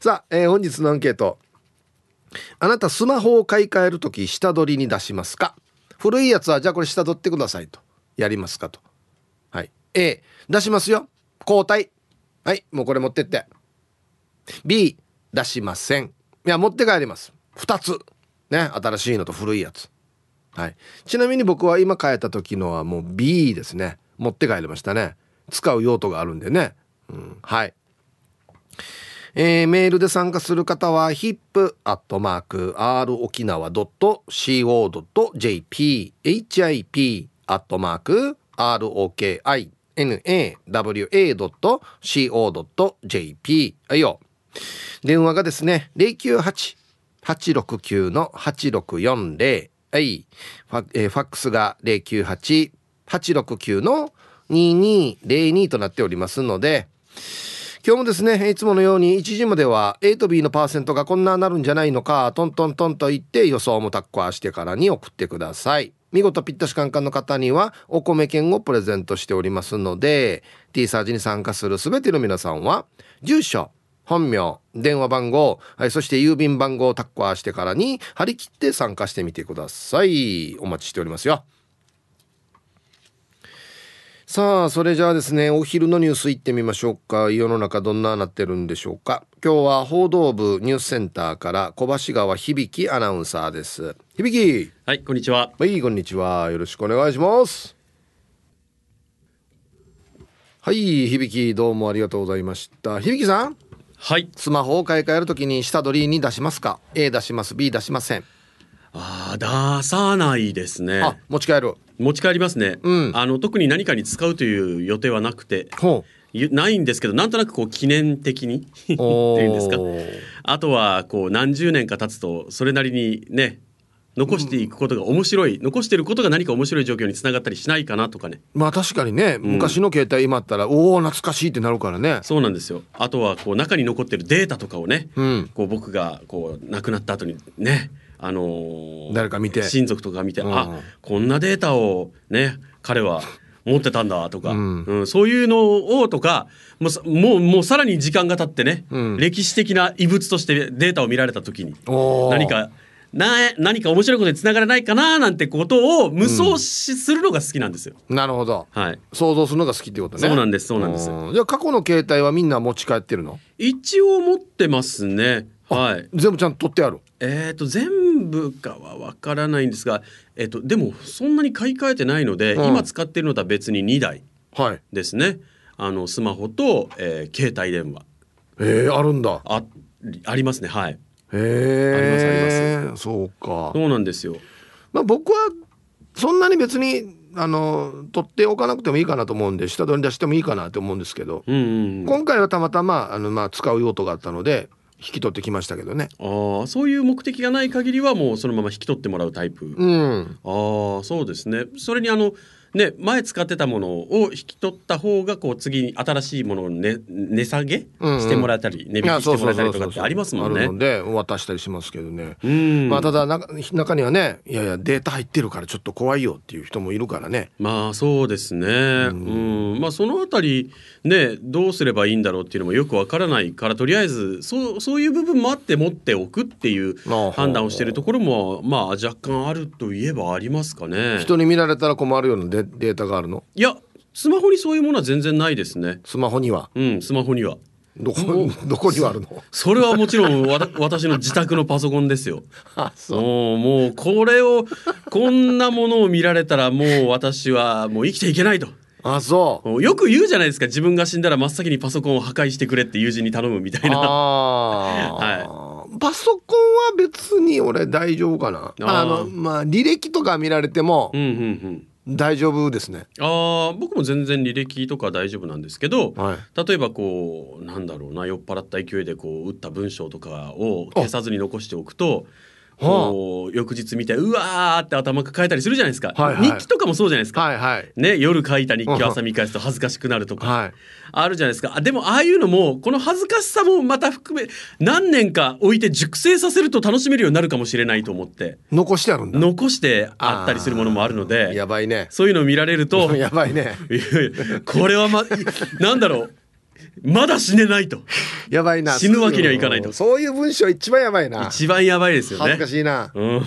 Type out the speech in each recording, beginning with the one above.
さあ、えー、本日のアンケート。あなたスマホを買い替える時下取りに出しますか？古いやつはじゃあこれ下取ってくださいと。やりますかと。はい。A 出しますよ。交代。はい。もうこれ持ってって。B 出しません。いや持って帰ります。2つ。ね。新しいのと古いやつ。はい。ちなみに僕は今変えた時のはもう B ですね。持って帰りましたね。使う用途があるんでね、うん、はい。えー、メールで参加する方は hip.r 沖縄 .co.jp hip アットマーク ROKINAWA.co.jp はいよ。電話がですね098-869-8640はい。ファ,、えー、ファックスが098-869-2202となっておりますので今日もですねいつものように1時までは A と B のパーセントがこんななるんじゃないのかトントントンと言って予想もタッコアしてからに送ってください。見事ぴったしカンカンの方にはお米券をプレゼントしておりますので T サージに参加する全ての皆さんは住所本名電話番号、はい、そして郵便番号をタッコアしてからに張り切って参加してみてください。お待ちしておりますよ。さあそれじゃあですねお昼のニュースいってみましょうか。世の中どんななってるんでしょうか。今日は報道部ニュースセンターから小橋川響アナウンサーです。響！はいこんにちは。はいこんにちは。よろしくお願いします。はい響！どうもありがとうございました。響さん？はい。スマホを買い替えるときに下取りに出しますか？A 出します B 出しませんああ出さないですね。あ持ち帰る持ち帰りますね、うん、あの特に何かに使うという予定はなくて。ないんですけどなんとなくこう記念的にっていうんですか。あとはこう何十年か経つとそれなりにね残していくことが面白い、うん、残してることが何か面白い状況につながったりしないかなとかね。まあ確かにね、昔の携帯今あったらおお懐かしいってなるからね。そうなんですよ。あとはこう中に残ってるデータとかをね、うん、こう僕がこう亡くなった後にねあのー、誰か見て親族とか見て、うん、あこんなデータをね彼は持ってたんだとか、うん、うん、そういうのをとかもうもうもうさらに時間が経ってね、うん、歴史的な遺物としてデータを見られた時に何かな何か面白いことにつながらないかななんてことを無双し、するのが好きなんですよ。なるほど。はい。想像するのが好きってことね。そうなんです。そうなんです。じゃあ過去の携帯はみんな持ち帰ってるの？一応持ってますね。はい。全部ちゃんと取ってある。えっ、ー、と全部かはわからないんですが、えっ、ー、とでもそんなに買い替えてないので、うん、今使ってるのとは別に2台ですね。はい、あのスマホと、えー、携帯電話。えー、あるんだ。あありますね。はい。へえありますありますそうかそうなんですよまあ僕はそんなに別にあの取っておかなくてもいいかなと思うんで下取り出してもいいかなと思うんですけど、うんうんうん、今回はたまたまあの、まあ、使う用途があったので引き取ってきましたけどね。ああそういう目的がない限りはもうそのまま引き取ってもらうタイプ、うん、ああそうですね。それにあのね、前使ってたものを引き取った方がこう次に新しいものを値、ね、値下げしてもらったり、値引きしてもらったりとかってありますもんね。で渡したりしますけどね。まあただ中にはねいやいやデータ入ってるからちょっと怖いよっていう人もいるからね。まあそうですね。うんまあそのあたりねどうすればいいんだろうっていうのもよくわからないからとりあえずそうそういう部分もあって持っておくっていう判断をしているところもまあ若干あるといえばありますかね。人に見られたら困るようなデデータがあるの？いやスマホにそういうものは全然ないですね。スマホには？うんスマホには。どこどこにはあるの？それはもちろんわ私の自宅のパソコンですよ。あそう。もうこれをこんなものを見られたらもう私はもう生きていけないと。あそう。よく言うじゃないですか。自分が死んだら真っ先にパソコンを破壊してくれって友人に頼むみたいな。はい、パソコンは別に俺大丈夫かな。あのまあ履歴とか見られても、うんうんうん大丈夫ですね。あ僕も全然履歴とか大丈夫なんですけど、はい、例えばこうなんだろうな酔っ払った勢いでこう打った文章とかを消さずに残しておくとこう翌日見てうわーって頭抱えたりするじゃないですか、はいはい、日記とかもそうじゃないですか、はいはい、ね、夜書いた日記を朝見返すと恥ずかしくなるとか、はい、あるじゃないですか。でもああいうのもこの恥ずかしさもまた含め何年か置いて熟成させると楽しめるようになるかもしれないと思って。残してあるんだ。残してあったりするものもあるのでやばいね。そういうのを見られると やばいね。これはまなんだろうまだ死ねないと。やばいな。死ぬわけにはいかないと。そういう文章一番やばいな。一番やばいですよね。恥ずかしいな、うん。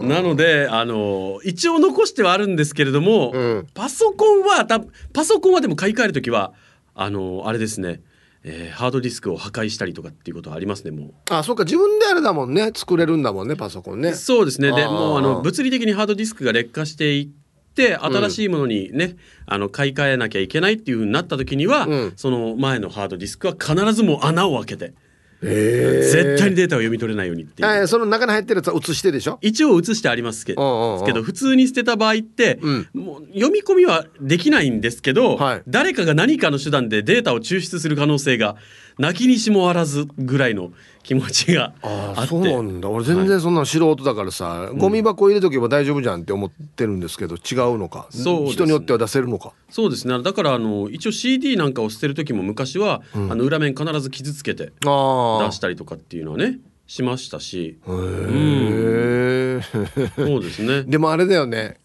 うん。なのであの一応残してはあるんですけれども、うん。パソコンはたパソコンはでも買い替える時はあのあれですね、えーハードディスクを破壊したりとかっていうことはありますねもあそっか自分であれだもんね。作れるんだもんねパソコンね。うそうですね。でもうあの物理的にハードディスクが劣化していって新しいものにね、あの買い替えなきゃいけないっていうふうになった時には、うん。その前のハードディスクは必ずもう穴を開けてえ絶対にデータを読み取れないようにっていう。えその中に入ってるやつは写してでしょ？一応写してありますけど普通に捨てた場合って、うん。もう読み込みはできないんですけど、はい。誰かが何かの手段でデータを抽出する可能性が泣きにしもあらずぐらいの気持ちがあって。あそうなんだ。俺全然そんなの素人だからさ、ゴミ箱入れとけば大丈夫じゃんって思ってるんですけど違うのか？そうね。人によっては出せるのか？そうですね。だからあの一応 CD なんかを捨てる時も昔は、あの裏面必ず傷つけて出したりとかっていうのはねしましたし。へえそうですね。でもあれだよね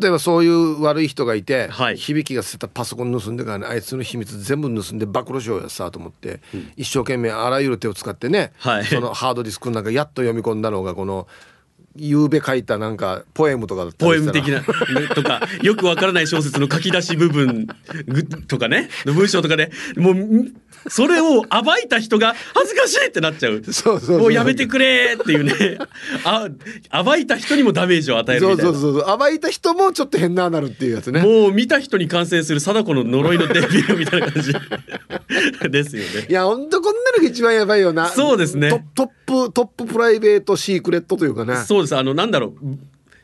例えばそういう悪い人がいて、はい。響きが捨てたパソコン盗んでからねあいつの秘密全部盗んで暴露しようやさと思って、一生懸命あらゆる手を使ってね、はい。そのハードディスクの中やっと読み込んだのがこの夕べ書いたなんかポエムとかポエム的な、ねとかよくわからない小説の書き出し部分ぐとかね。の文章とかでもうそれを暴いた人が恥ずかしいってなっちゃう。そうそうそうもうやめてくれっていうね。あ暴いた人にもダメージを与えるみたいな。そうそうそう暴いた人もちょっと変ななるっていうやつね。もう見た人に感染する貞子の呪いのデビューみたいな感じ。ですよね。いやほんとこんなのが一番やばいよな。そうですね。トトップトッププライベートシークレットというかね。そうです。あのなんだろう。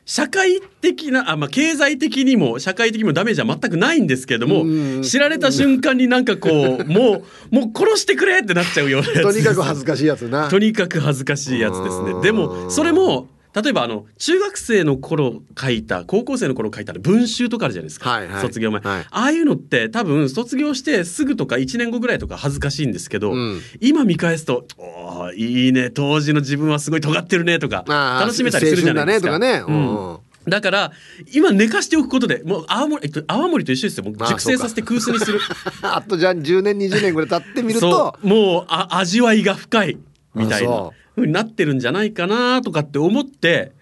社会的なあ、まあ、経済的にも社会的にもダメージは全くないんですけれどもうん。知られた瞬間になんかこう もうもう殺してくれってなっちゃうようなやつとにかく恥ずかしいやつな。とにかく恥ずかしいやつですうん。ねでもそれも例えばあの中学生の頃書いた高校生の頃書いた文集とかあるじゃないですか、はいはい。卒業前、はい。ああいうのって多分卒業してすぐとか1年後ぐらいとか恥ずかしいんですけど、うん。今見返すと「おーいいね。当時の自分はすごい尖ってるね」とか楽しめたりするじゃないですか。だねとかね。うん。うんだから今寝かしておくことでもう泡盛,、えっと、泡盛と一緒ですよ。もう熟成させて空須にする。あとじゃあ10年20年ぐらい経ってみると。もうあ味わいが深い。みたいなあそふうになってるんじゃないかなとかって思って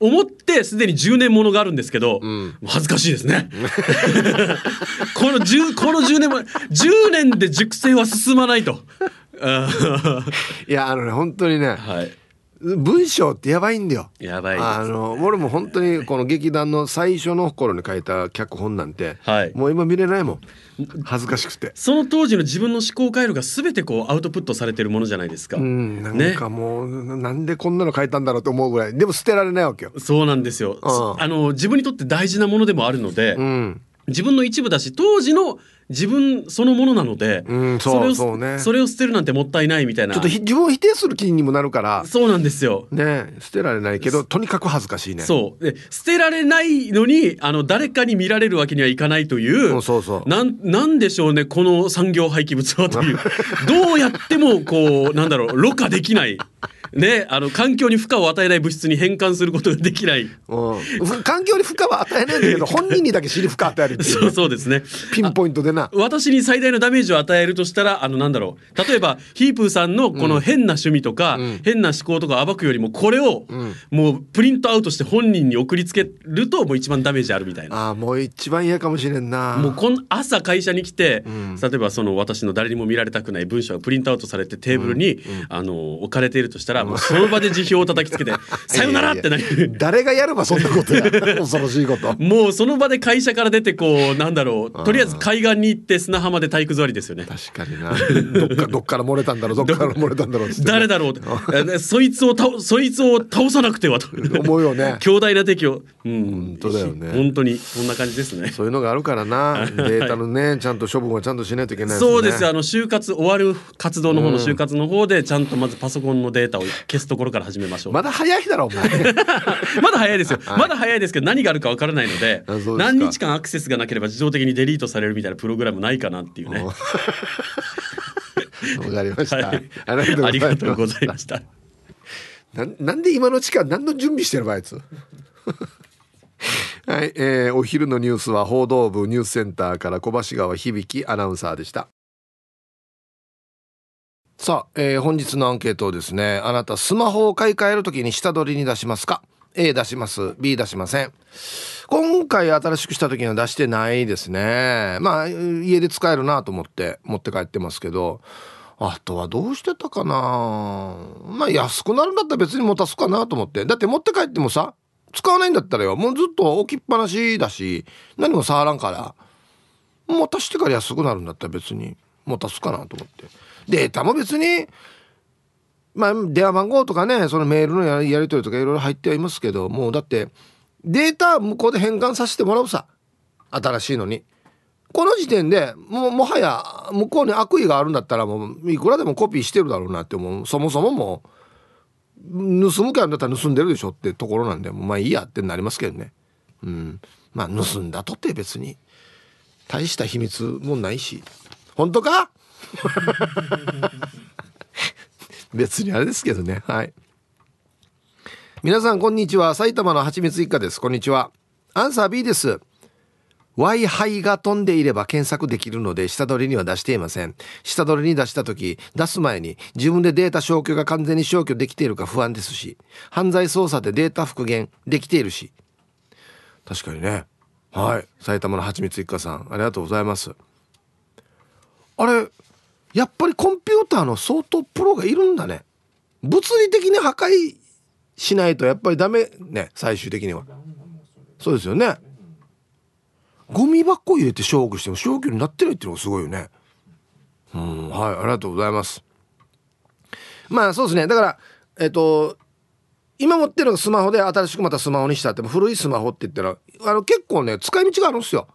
思ってすでに10年ものがあるんですけど、ん。恥ずかしいですね。この 10, この10年も10年で熟成は進まないと。いやあのね本当にねはい。文章ってやばいんだよ。やばいですあの俺も本当にこの劇団の最初の頃に書いた脚本なんて、はい。もう今見れないもん恥ずかしくて。その当時の自分の思考回路が全てこうアウトプットされてるものじゃないですか、うんなんかもう、なんでこんなの書いたんだろうと思うぐらい。でも捨てられないわけよ。そうなんですよ、うん。あの自分にとって大事なものでもあるので、うん。自分の一部だし当時の自分そのものなので、うんそうれをそうね。それを捨てるなんてもったいないみたいな。ちょっとひ自分を否定する気にもなるから。そうなんですよ。ね捨てられないけどとにかく恥ずかしいね。そう。で捨てられないのにあの誰かに見られるわけにはいかないという、うんそうそう。なんなんでしょうねこの産業廃棄物はという。どうやってもこうなんだろうろ過できない、ね、あの環境に負荷を与えない物質に変換することができない。うん、ふ環境に負荷は与えないんだけど 本人にだけ尻負荷与えるっていうそうそうですね。ピンポイントでな。私に最大のダメージを与えるとしたらあのなんだろう。例えばヒープーさんのこの変な趣味とか、ん。変な思考とか暴くよりもこれを、ん。もうプリントアウトして本人に送りつけるともう一番ダメージあるみたいな。ああもう一番嫌かもしれんな。もうこん朝会社に来て、ん。例えばその私の誰にも見られたくない文章がプリントアウトされてテーブルに、あの置かれているとしたら、もうその場で辞表を叩きつけて「さよなら!」ってなる。誰がやればそんなことや。恐ろしいこともうその場で会社から出てこうなんだろうとりあえず海岸に行って砂浜で体育座りですよね。確かにな。どっかどっから漏れたんだろう どっか。ら漏れたんだろう誰だろうそいつを倒そいつを倒さなくてはと。思うよね。強大な敵を、うん、本当だよね。本当にそんな感じですね。そういうのがあるからな。データのねちゃんと処分はちゃんとしないといけないそうですよ。あよの就活終わる活動の方の就活の方でちゃんとまずパソコンのデータを消すところから始めましょう、まだ早いだろお前。まだ早いですよ、まだ早いですけど何があるかわからないので 何日間アクセスがなければ自動的にデリートされるみたいなプログラムないかなっていうね、わかりました、はい、ありがとうございます。ありがとうございました。ななんで今の時間何の準備してるばあいつ？はい、えーお昼のニュースは報道部ニュースセンターから小橋川響アナウンサーでしたさあ、えー、本日のアンケートをですねあなたスマホを買い替える時に下取りに出しますか？A 出します。B 出しません。今回新しくした時には出してないですね。まあ家で使えるなと思って持って帰ってますけど。あとはどうしてたかな？まあ安くなるんだったら別に持たすかなと思って。だって持って帰ってもさ使わないんだったらよ。もうずっと置きっぱなしだし何も触らんから。持たしてから安くなるんだったら別に持たすかなと思って。データも別にまあ電話番号とかねそのメールのやり取りとかいろいろ入ってはいますけどもうだってデータ向こうで変換させてもらうさ。新しいのに。この時点でももはや向こうに悪意があるんだったらもういくらでもコピーしてるだろうなって思う。そもそももう盗むかんだったら盗んでるでしょってところなんでまあいいやってなりますけどね。うん。まあ盗んだとって別に大した秘密もないし。本当か？別にあれですけどね。はい。皆さんこんにちは。埼玉のはちみつ一家です。こんにちは。アンサー B です。Wi-Fi が飛んでいれば検索できるので下取りには出していません。下取りに出した時出す前に自分でデータ消去が完全に消去できているか不安ですし犯罪捜査でデータ復元できているし。確かにね。はい。埼玉のはちみつ一家さんありがとうございます。あれやっぱりコンピューターの相当プロがいるんだね。物理的に破壊しないとやっぱりダメね最終的には。そうですよね。ゴミ箱入れて消去しても消去になってないっていうのがすごいよね。うんはいありがとうございます。まあそうですね。だからえっと今持ってるのスマホで新しくまたスマホにしたって古いスマホって言ったらあの結構ね使い道があるんですよ。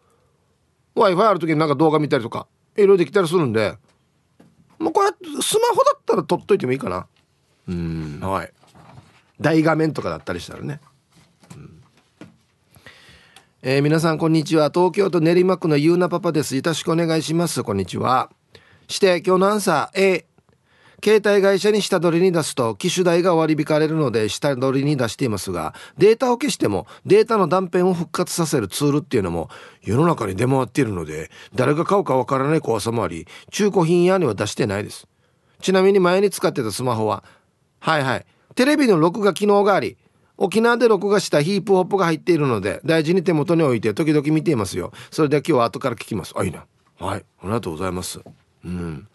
w i f i ある時になんか動画見たりとかいろいろできたりするんで。もうこうやってスマホだったら撮っといてもいいかな。うん。はい。大画面とかだったりしたらね、うん。えー、皆さんこんにちは。東京都練馬区のゆうなパパです。よろしくお願いします。こんにちは。して今日のアンサー A 携帯会社に下取りに出すと機種代が割り引かれるので下取りに出していますがデータを消してもデータの断片を復活させるツールっていうのも世の中に出回っているので誰が買うかわからない怖さもあり中古品屋には出してないです。ちなみに前に使ってたスマホははいはいテレビの録画機能があり沖縄で録画したヒープホップが入っているので大事に手元に置いて時々見ていますよ。それでは今日は後から聞きます。あいいな。はいありがとうございます。うん。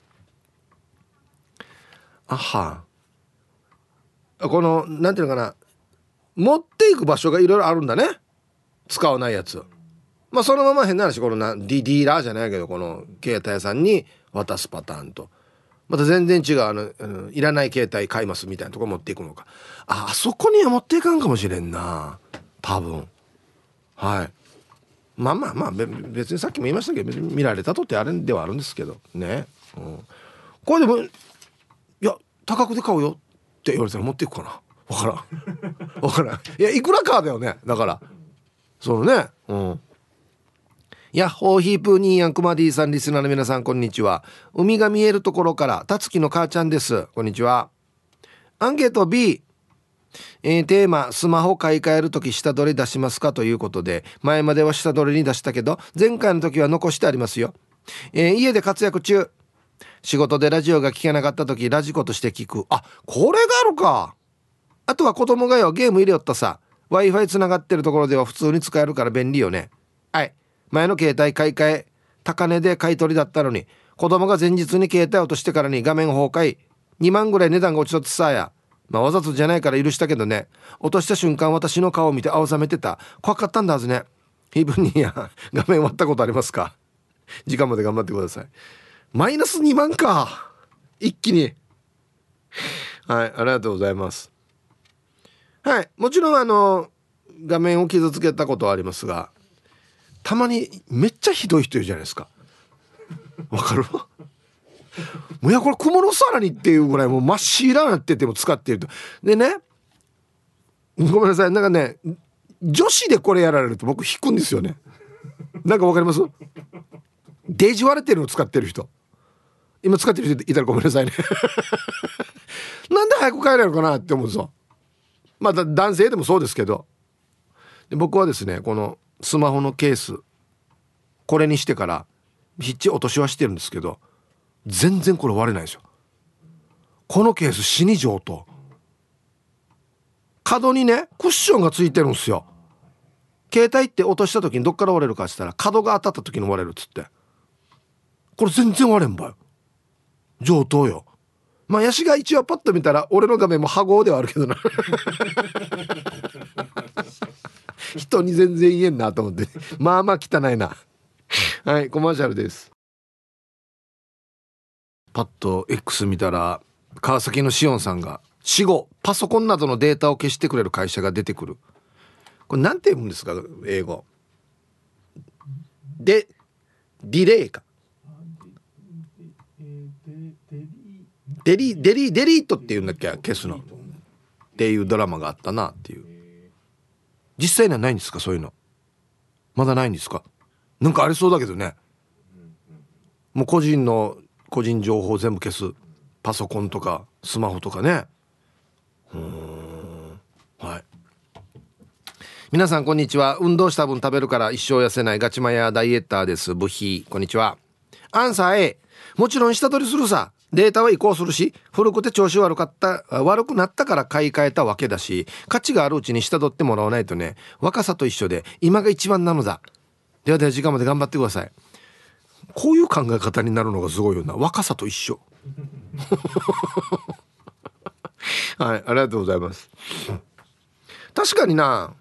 はこのなんていうのかな。持っていく場所がいろいろあるんだね。使わないやつまあそのまま変な話このなディディーラーじゃないけどこの携帯屋さんに渡すパターンと。また全然違うあの、うん、いらない携帯買いますみたいなとこ持っていくのか。ああそこには持っていかんかもしれんな。多分。はい。まあまあまあ別にさっきも言いましたけど見られたとってあれではあるんですけど。ね、うん、これでも高くで買うよって言われたら持っていくかな？分からん。分からん。いやいくらかだよね。だから。そのね。うん。ヤッホーヒープーニーヤンクマディさんリスナーの皆さんこんにちは。海が見えるところからたつきの母ちゃんです。こんにちは。アンケート B えー、テーマ「スマホ買い替える時下取り出しますか?」ということで前までは下取りに出したけど前回の時は残してありますよ、えー、家で活躍中。仕事でラジオが聞けなかった時ラジコとして聞く。あこれがあるか。あとは子供がよゲーム入れよったさ。w i f i つながってるところでは普通に使えるから便利よね。はい。前の携帯買い替え高値で買い取りだったのに子供が前日に携帯落としてからに画面崩壊。2万ぐらい値段が落ちとってさや。まあわざとじゃないから許したけどね。落とした瞬間私の顔を見て青ざめてた。怖かったんだはずね。イブニーや画面割ったことありますか？時間まで頑張ってください。マイナス2万か。一気に。はいありがとうございます。はいもちろんあの画面を傷つけたことはありますがたまにめっちゃひどい人いるじゃないですか。わかる？もういやこれ雲の皿にっていうぐらいもう真っ白になってても使っていると。でねごめんなさいなんかね女子でこれやられると僕引くんですよね。なんかわかります？デジ割れてるの使ってる人。今使ってる人いたらごめんなさいね。なんで早く帰れるかなって思うんですよまあ男性でもそうですけど。で僕はですねこのスマホのケースこれにしてからひっち落としはしてるんですけど全然これ割れないですよ。このケース死に上等。角にねクッションがついてるんですよ。携帯って落とした時にどっから割れるかっつったら角が当たった時に割れるっつって。これ全然割れんばよ上等よ。まあヤシが一応パッと見たら俺の画面も波号ではあるけどな。人に全然言えんなと思って。まあまあ汚いな。はいコマーシャルです。パッと X 見たら川崎のしおんさんが死後パソコンなどのデータを消してくれる会社が出てくる。これなんて言うんですか英語。でディレイか。デリデリデリートっていうんだっけ？消すの。っていうドラマがあったなっていう。実際にはないんですか？そういうの。まだないんですか？なんかありそうだけどね。もう個人の個人情報全部消す。パソコンとかスマホとかね。うん。はい。皆さんこんにちは。運動した分食べるから一生痩せない。ガチマヤダイエッターです。ブヒこんにちは。アンサー A もちろん下取りするさ。データは移行するし古くて調子悪かった悪くなったから買い替えたわけだし価値があるうちに下取ってもらわないとね若さと一緒で今が一番なのだ。ではでは時間まで頑張ってください。こういう考え方になるのがすごいよな。若さと一緒。はいありがとうございます。確かにな。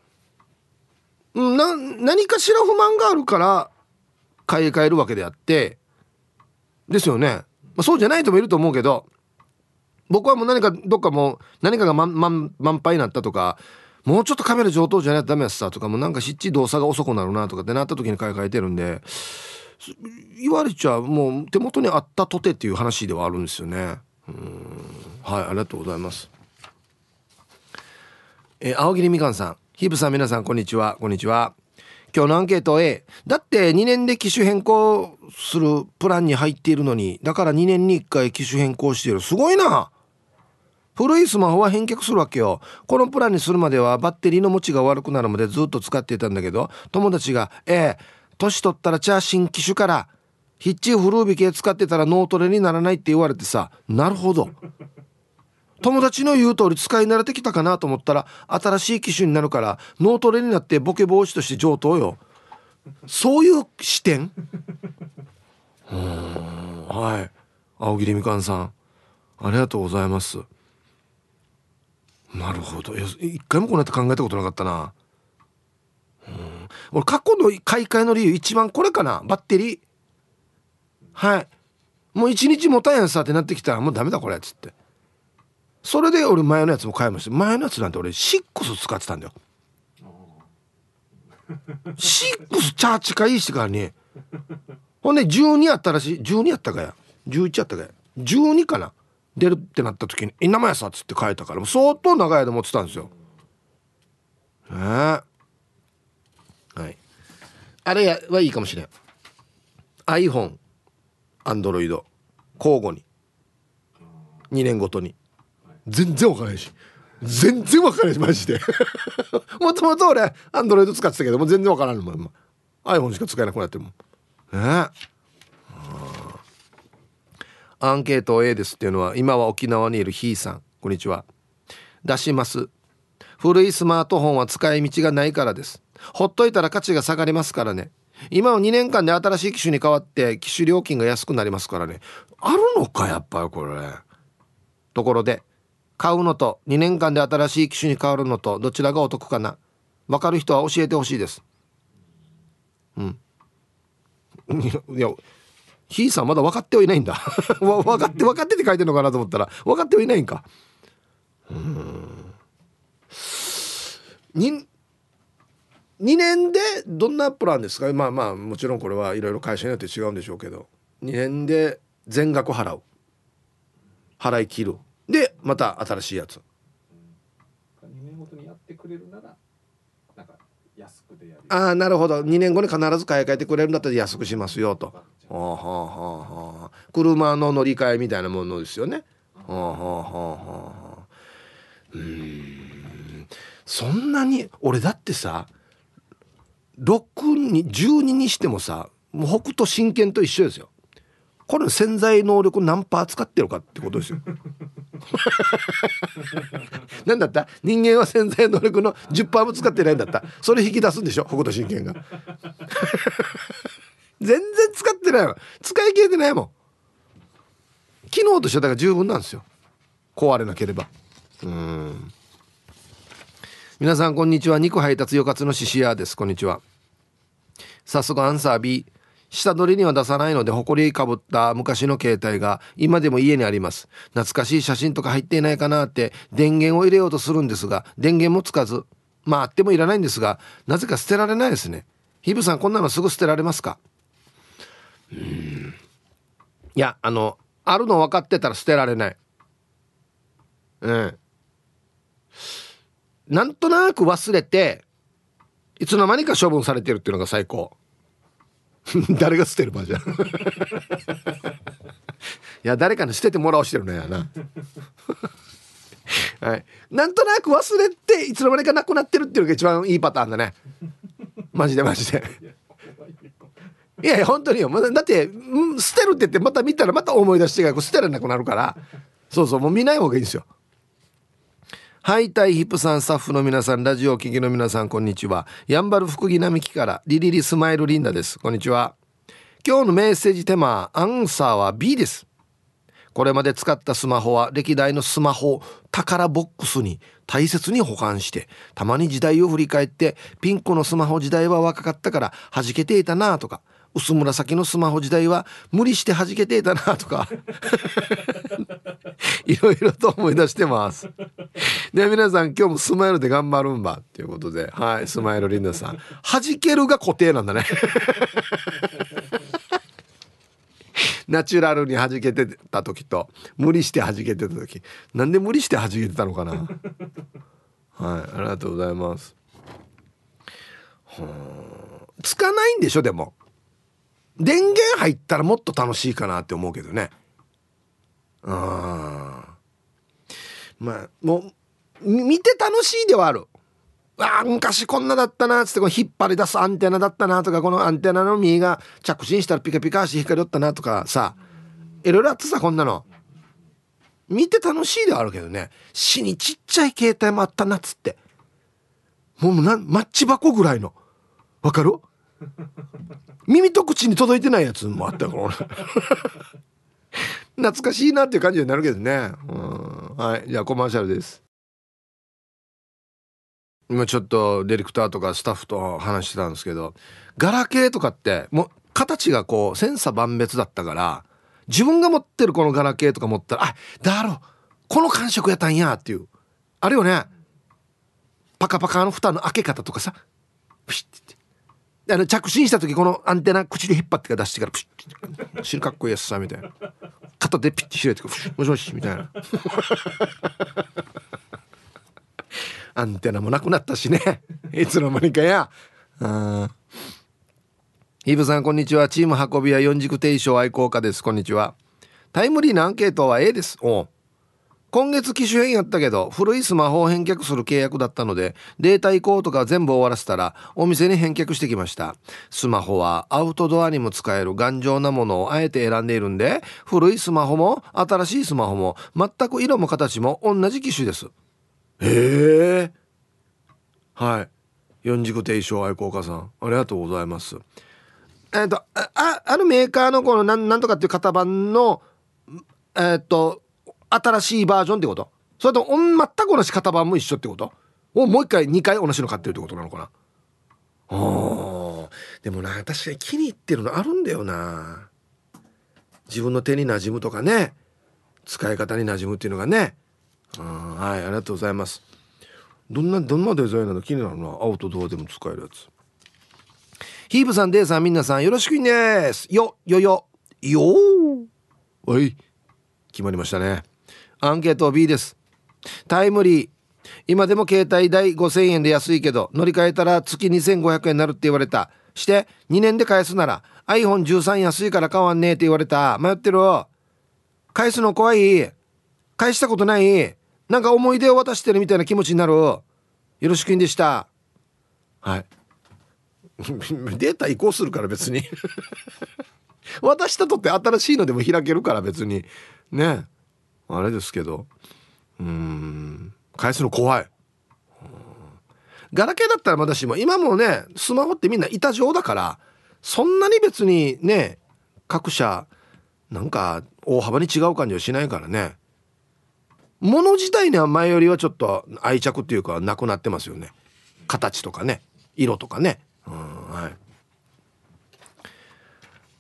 な何かしら不満があるから買い替えるわけであってですよね、まあ、そうじゃない人もいると思うけど僕はもう何かどっかもう何かが満満満杯になったとかもうちょっとカメラ上等じゃないとダメやさとかもうなんかしっち動作が遅くなるなとかってなった時に買い替えてるんで言われちゃもう手元にあったとてっていう話ではあるんですよね。うん。はいありがとうございます。えー、青桐みかんさん。ヒープさん皆さんこんにちは。こんにちは。今日のアンケート A だって2年で機種変更するプランに入っているのにだから2年に1回機種変更している。すごいな！古いスマホは返却するわけよ。このプランにするまではバッテリーの持ちが悪くなるまでずっと使っていたんだけど友達が「ええ年取ったらじゃあ新機種からヒッチ古引き使ってたら脳トレにならない」って言われてさなるほど。友達の言う通り使い慣れてきたかなと思ったら新しい機種になるから脳トレになってボケ防止として上等よ。そういう視点？うん。はい。青桐みかんさん。ありがとうございます。なるほど。一回もこうやって考えたことなかったな。うん。俺過去の買い替えの理由一番これかな。バッテリー。はい。もう一日持たんやんさってなってきたらもうダメだこれっつって。それで俺前のやつも買いました。前のやつなんて俺6使ってたんだよ。6チャーチかいいしてからにほんで12やったらしい。12やったかや。11やったかや。12かな。出るってなった時に「稲間やさ」っつって変えたから相当長い間持ってたんですよ。ええはい。あれやはいいかもしれん。iPhone アンドロイド交互に。2年ごとに。全然わからないし。全然わからないしマジで。もともと俺アンドロイド使ってたけども全然わからんもん iPhone しか使えなくなってるもえ？アンケート A ですっていうのは今は沖縄にいるひーさん。こんにちは。出します。古いスマートフォンは使い道がないからです。ほっといたら価値が下がりますからね。今は2年間で新しい機種に変わって機種料金が安くなりますからね。あるのかやっぱりこれ。ところで買うのと2年間で新しい機種に変わるのとどちらがお得かな。分かる人は教えてほしいです。うん。いやひいさんまだ分かってはいないんだ。分かって分かってって書いてるのかなと思ったら分かってはいないんか。うん。2年でどんなプランですか？まあまあもちろんこれはいろいろ会社によって違うんでしょうけど。2年で全額払う。払い切る。でまた新しいやつ。2年ごとにやってくれるならああなるほど。2年後に必ず買い替えてくれるんだったら安くしますよと。はあはあはあはあ車の乗り換えみたいなものですよね。はあはあはあはあうん。そんなに俺だってさ6に12にしてもさもう北斗神拳と一緒ですよこれ潜在能力何パー使ってるかってことですよ。何だった？人間は潜在能力の10%も使ってないんだった。それ引き出すんでしょ？北斗神拳が。全然使ってないわ。使い切れてないもん。機能としてはだから十分なんですよ。壊れなければ。うん。皆さんこんにちは。肉配達よかつのししやです。こんにちは。早速アンサー B 下取りには出さないので埃かぶった昔の携帯が今でも家にあります。懐かしい写真とか入っていないかなって電源を入れようとするんですが電源もつかずまああってもいらないんですがなぜか捨てられないですね。ヒブさんこんなのすぐ捨てられますか？うん。いやあのあるの分かってたら捨てられない。うん。なんとなく忘れていつの間にか処分されてるっていうのが最高。誰が捨てる場じゃ。ん いや誰かに捨ててもらおうしてるのやな。はい。なんとなく忘れていつの間にかなくなってるっていうのが一番いいパターンだね。マジでマジで。いやいや本当によ。だって捨てるって言ってまた見たらまた思い出してが捨てられなくなるから。そうそうもう見ない方がいいんですよハイタイヒップさんスタッフの皆さんラジオ聴きの皆さんこんにちは。やんばる福木並木からリリリスマイルリンダです。こんにちは。今日のメッセージテーマアンサーは B です。これまで使ったスマホは歴代のスマホ宝ボックスに大切に保管してたまに時代を振り返ってピンクのスマホ時代は若かったから弾けていたなとか薄紫のスマホ時代は無理して弾けていたなとか いろいろと思い出してます。では皆さん今日もスマイルで頑張るんばっていうことではいスマイルリンダさん。弾けるが固定なんだね。ナチュラルに弾けてた時と無理して弾けてた時。なんで無理して弾けてたのかな。はいありがとうございます。つかないんでしょでも。電源入ったらもっと楽しいかなって思うけどね。うんまあもう見て楽しいではある。あ昔こんなだったなっつってこ引っ張り出すアンテナだったなとかこのアンテナの実が着信したらピカピカして光りよったなとかさいろいろあってさこんなの。見て楽しいではあるけどね。死にちっちゃい携帯もあったなっつって。もうなマッチ箱ぐらいの。わかる？耳と口に届いてないやつもあったから 懐かしいなっていう感じになるけどね。うん。はい。じゃあコマーシャルです。今ちょっとディレクターとかスタッフと話してたんですけどガラケーとかってもう形がこう千差万別だったから自分が持ってるこのガラケーとか持ったらあだろこの感触やったんやっていう。あるよね。パカパカの蓋の開け方とかさ。ピッて。あの着信した時このアンテナ口で引っ張ってから出してからプシッ死ぬかっこいいやつさみたいな。肩でピッて開いてもしもしみたいな。アンテナもなくなったしね。いつの間にかや。あイブさんこんにちは。チーム運び屋四軸定称愛好家です。こんにちは。タイムリーなアンケートは A です。お今月機種変やったけど古いスマホを返却する契約だったのでデータ移行とか全部終わらせたらお店に返却してきました。スマホはアウトドアにも使える頑丈なものをあえて選んでいるんで古いスマホも新しいスマホも全く色も形も同じ機種です。へえ。はい。四軸定称愛好家さんありがとうございます。えっ、とああるメーカーのこのなんなんとかっていう型番のえっ、と新しいバージョンってこと？それと全く同じ型番も一緒ってこと？をもう一回2回同じの買ってるってことなのかな？あでもな確かに気に入ってるのあるんだよな。自分の手に馴染むとかね。使い方に馴染むっていうのがね。はいありがとうございます。どんなどんなデザインなの？気になるな。アウトドアでも使えるやつ。ヒープさんデイさんみんなさんよろしくです。よよよよはい決まりましたね。アンケート B です。タイムリー。今でも携帯代5000円で安いけど乗り換えたら月2500円になるって言われた。して2年で返すなら iPhone13 安いから買わんねえって言われた。迷ってる。返すの怖い。返したことない。なんか思い出を渡してるみたいな気持ちになる。よろしくんでした。はい。データ移行するから別に。渡したとって新しいのでも開けるから別に。ね。あれですけど。うん。返すの怖い。ガラケーだったらまだしも今もねスマホってみんな板状だからそんなに別にね各社なんか大幅に違う感じはしないからね。物自体には前よりはちょっと愛着っていうかなくなってますよね。形とかね。色とかね。うんはい。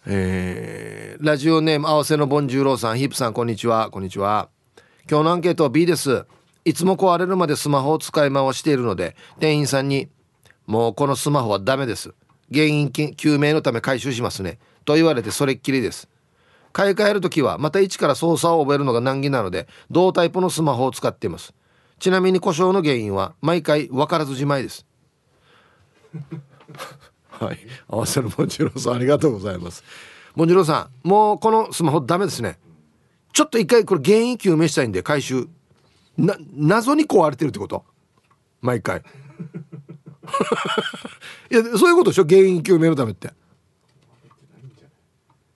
えー、ラジオネーム合わせのボンジューローさんヒープさんこんにちは。こんにちは。今日のアンケートは B です。いつも壊れるまでスマホを使い回しているので店員さんに「もうこのスマホはダメです。原因究明のため回収しますね」と言われてそれっきりです。買い替える時はまた一から操作を覚えるのが難儀なので同タイプのスマホを使っています。ちなみに故障の原因は毎回分からずじまいです。はい。合わせのボンジローさんありがとうございます。ボンジローさんもうこのスマホダメですね。ちょっと一回これ原因究明したいんで回収。な謎に壊れてるってこと？毎回。いやそういうことでしょ？原因究明のためって。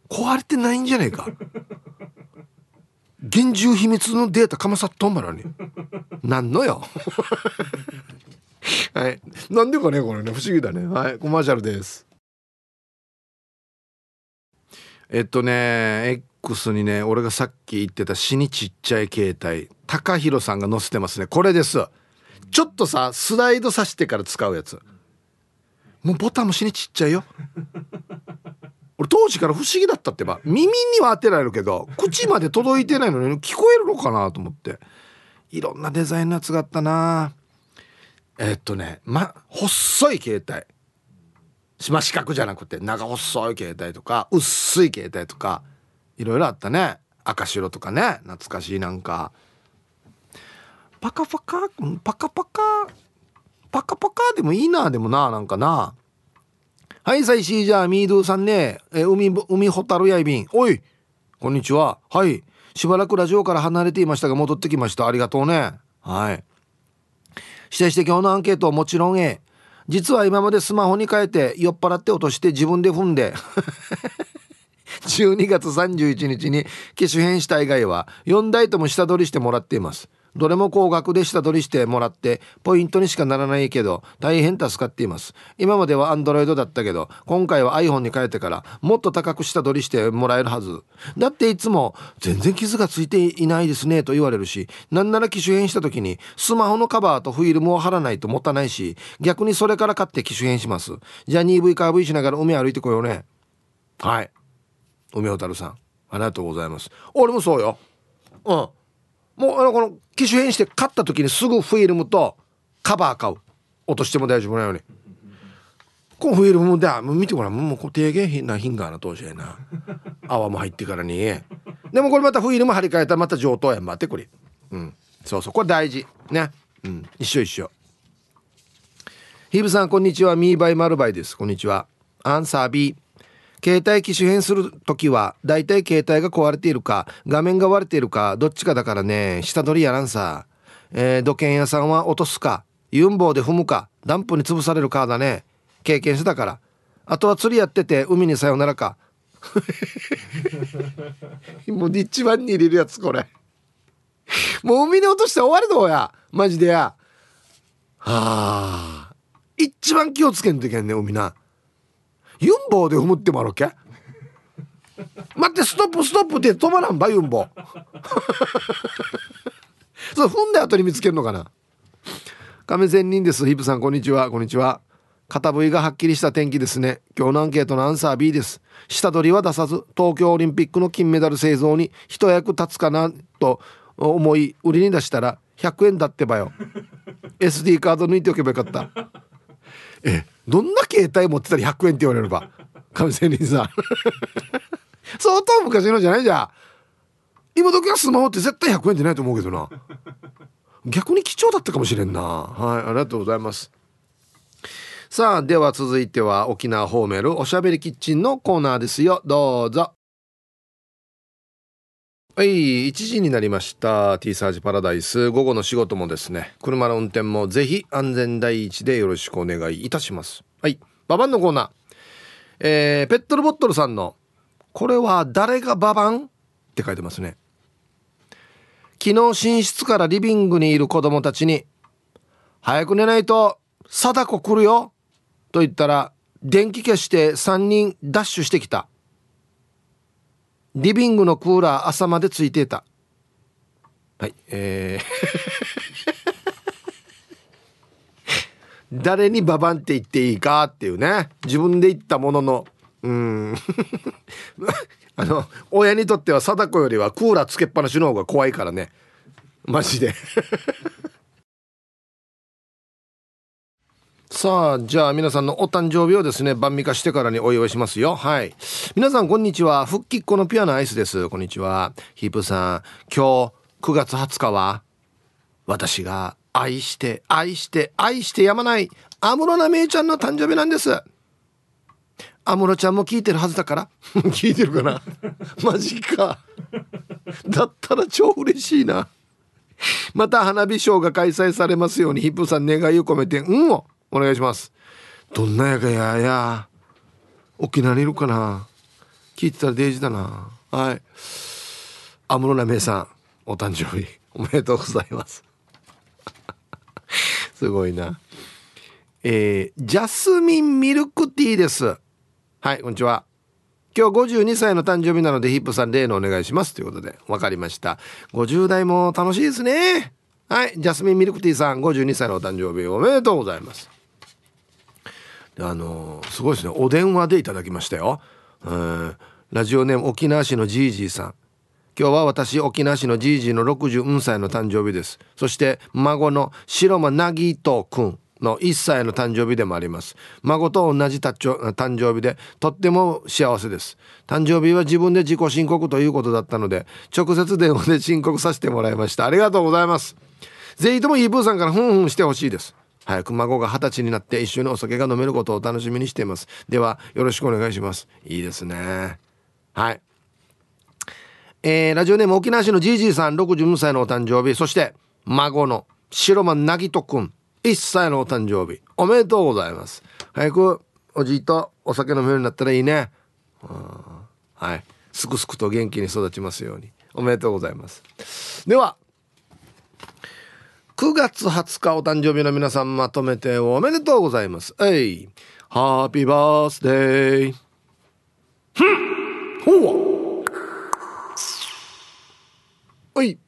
壊れてないんじゃねえか。厳重秘密のデータかまさっとんばらに。なんのよ。はい。なんでかねこれね。不思議だね。はい。コマーシャルです。えっとね X にね俺がさっき言ってた死にちっちゃい携帯。高弘さんが載せてますね。これです。ちょっとさスライドさしてから使うやつ。もうボタンも死にちっちゃいよ。俺当時から不思議だったってば。耳には当てられるけど口まで届いてないのに聞こえるのかなと思って。いろんなデザインのやつがあったな。え、っとねま細い携帯。ま四角じゃなくて長細い携帯とか薄い携帯とかいろいろあったね。赤白とかね。懐かしいなんか。パカパカパカパカパカパカでもいいなでもななんかな。はいさいしーじゃあミードゥさんね。え海海ホタルやいびん。おいこんにちは。はい。しばらくラジオから離れていましたが戻ってきました。ありがとうね。はい。指定して今日のアンケートはもちろんえ実は今までスマホに変えて酔っ払って落として自分で踏んで。12月31日に機種変した以外は4台とも下取りしてもらっています。どれも高額で下取りしてもらってポイントにしかならないけど大変助かっています。今までは Android だったけど今回は iPhone に変えてからもっと高く下取りしてもらえるはず。だっていつも全然傷がついていないですねと言われるしなんなら機種変した時にスマホのカバーとフィルムを貼らないと持たないし逆にそれから買って機種変します。じゃあ 2V カー V しながら海歩いてこようね。はい。梅小樽さんありがとうございます。俺もそうよ。うん。もうあのこの機種変して買った時にすぐフィルムとカバー買う。落としても大丈夫なように。このフィルムでもう見てごらん。もうこう低減な品がな当時やな。泡も入ってからに。でもこれまたフィルム張り替えたらまた上等やん。待ってこれ。うん。そうそう。これ大事。ね。うん。一緒一緒。ヒブさんこんにちは。ミーバイマルバイです。こんにちは。アンサー B 携帯機種変する時はだいたい携帯が壊れているか画面が割れているかどっちかだからね。下取りやらんさ、えー、土建屋さんは落とすかユンボで踏むかダンプに潰されるかだね。経験してたから。あとは釣りやってて海にさよならか。もう一番に入れるやつこれ。もう海に落として終わりどうや。マジでや。はあ。一番気をつけんといけんね海な。ユンボで踏むってもあるけ？待ってストップストップって止まらんばユンボ。そう踏んだ後に見つけるのかな？亀仙人です。ヒブさんこんにちは。こんにちは。片部位がはっきりした天気ですね。今日のアンケートのアンサー B です。下取りは出さず東京オリンピックの金メダル製造に一役立つかなと思い売りに出したら100円だってばよ。SD カード抜いておけばよかった。えどんな携帯持ってたら100円って言われれば？亀仙人さん相当昔のじゃない？じゃん今時はスマホって絶対100円じゃないと思うけどな。逆に貴重だったかもしれんな。はいありがとうございます。さあでは続いては沖縄ホーメルおしゃべりキッチンのコーナーですよ。どうぞ。はい1時になりました。T サージパラダイス。午後の仕事もですね。車の運転もぜひ安全第一でよろしくお願いいたします。はいババンのコーナー。えー、ペットルボットルさんのこれは誰がババンって書いてますね。昨日寝室からリビングにいる子供たちに「早く寝ないと貞子来るよ」と言ったら電気消して3人ダッシュしてきた。リビングのクーラー朝までついていた。はいえー。誰にババンって言っていいかっていうね。自分で言ったものの。うん。あの親にとっては貞子よりはクーラーつけっぱなしの方が怖いからね。マジでさあじゃあ皆さんのお誕生日をですね晩味化してからにお祝いしますよ。はい。皆さんこんにちは。復帰っ子のピアノアイスです。こんにちは。ヒープさん。今日9月20日は私が愛して愛して愛してやまない安室奈美恵ちゃんの誕生日なんです。安室ちゃんも聞いてるはずだから。聞いてるかな？マジか。だったら超嬉しいな。また花火ショーが開催されますようにヒップさん願いを込めて「うん」を。お願いします。どんなやがやや沖縄にいるかな。聞いてたらデイジだな。はい。安室奈美恵さんお誕生日。おめでとうございます。すごいな。えー、ジャスミンミルクティーです。はいこんにちは。今日52歳の誕生日なのでヒップさん例のお願いします。ということで分かりました。50代も楽しいですね。はいジャスミンミルクティーさん52歳のお誕生日おめでとうございます。あのすごいですね。お電話でいただきましたよ。うん。ラジオネーム沖縄市のジージーさん。今日は私沖縄市のジージーの60歳の誕生日です。そして孫の白間なぎとくんの1歳の誕生日でもあります。孫と同じ誕生日でとっても幸せです。誕生日は自分で自己申告ということだったので直接電話で申告させてもらいました。ありがとうございます。ぜひともイーブーさんからふんふんしてほしいです。早く孫が二十歳になって一緒にお酒が飲めることを楽しみにしています。ではよろしくお願いします。いいですね。はい。えー、ラジオネーム沖縄市のじいじいさん62歳のお誕生日。そして孫の白間なぎとくん1歳のお誕生日。おめでとうございます。早くおじいとお酒飲めるようになったらいいね。はい。すくすくと元気に育ちますように。おめでとうございます。では9月20日お誕生日の皆さんまとめておめでとうございますえいハッピーバースデーふんほうはい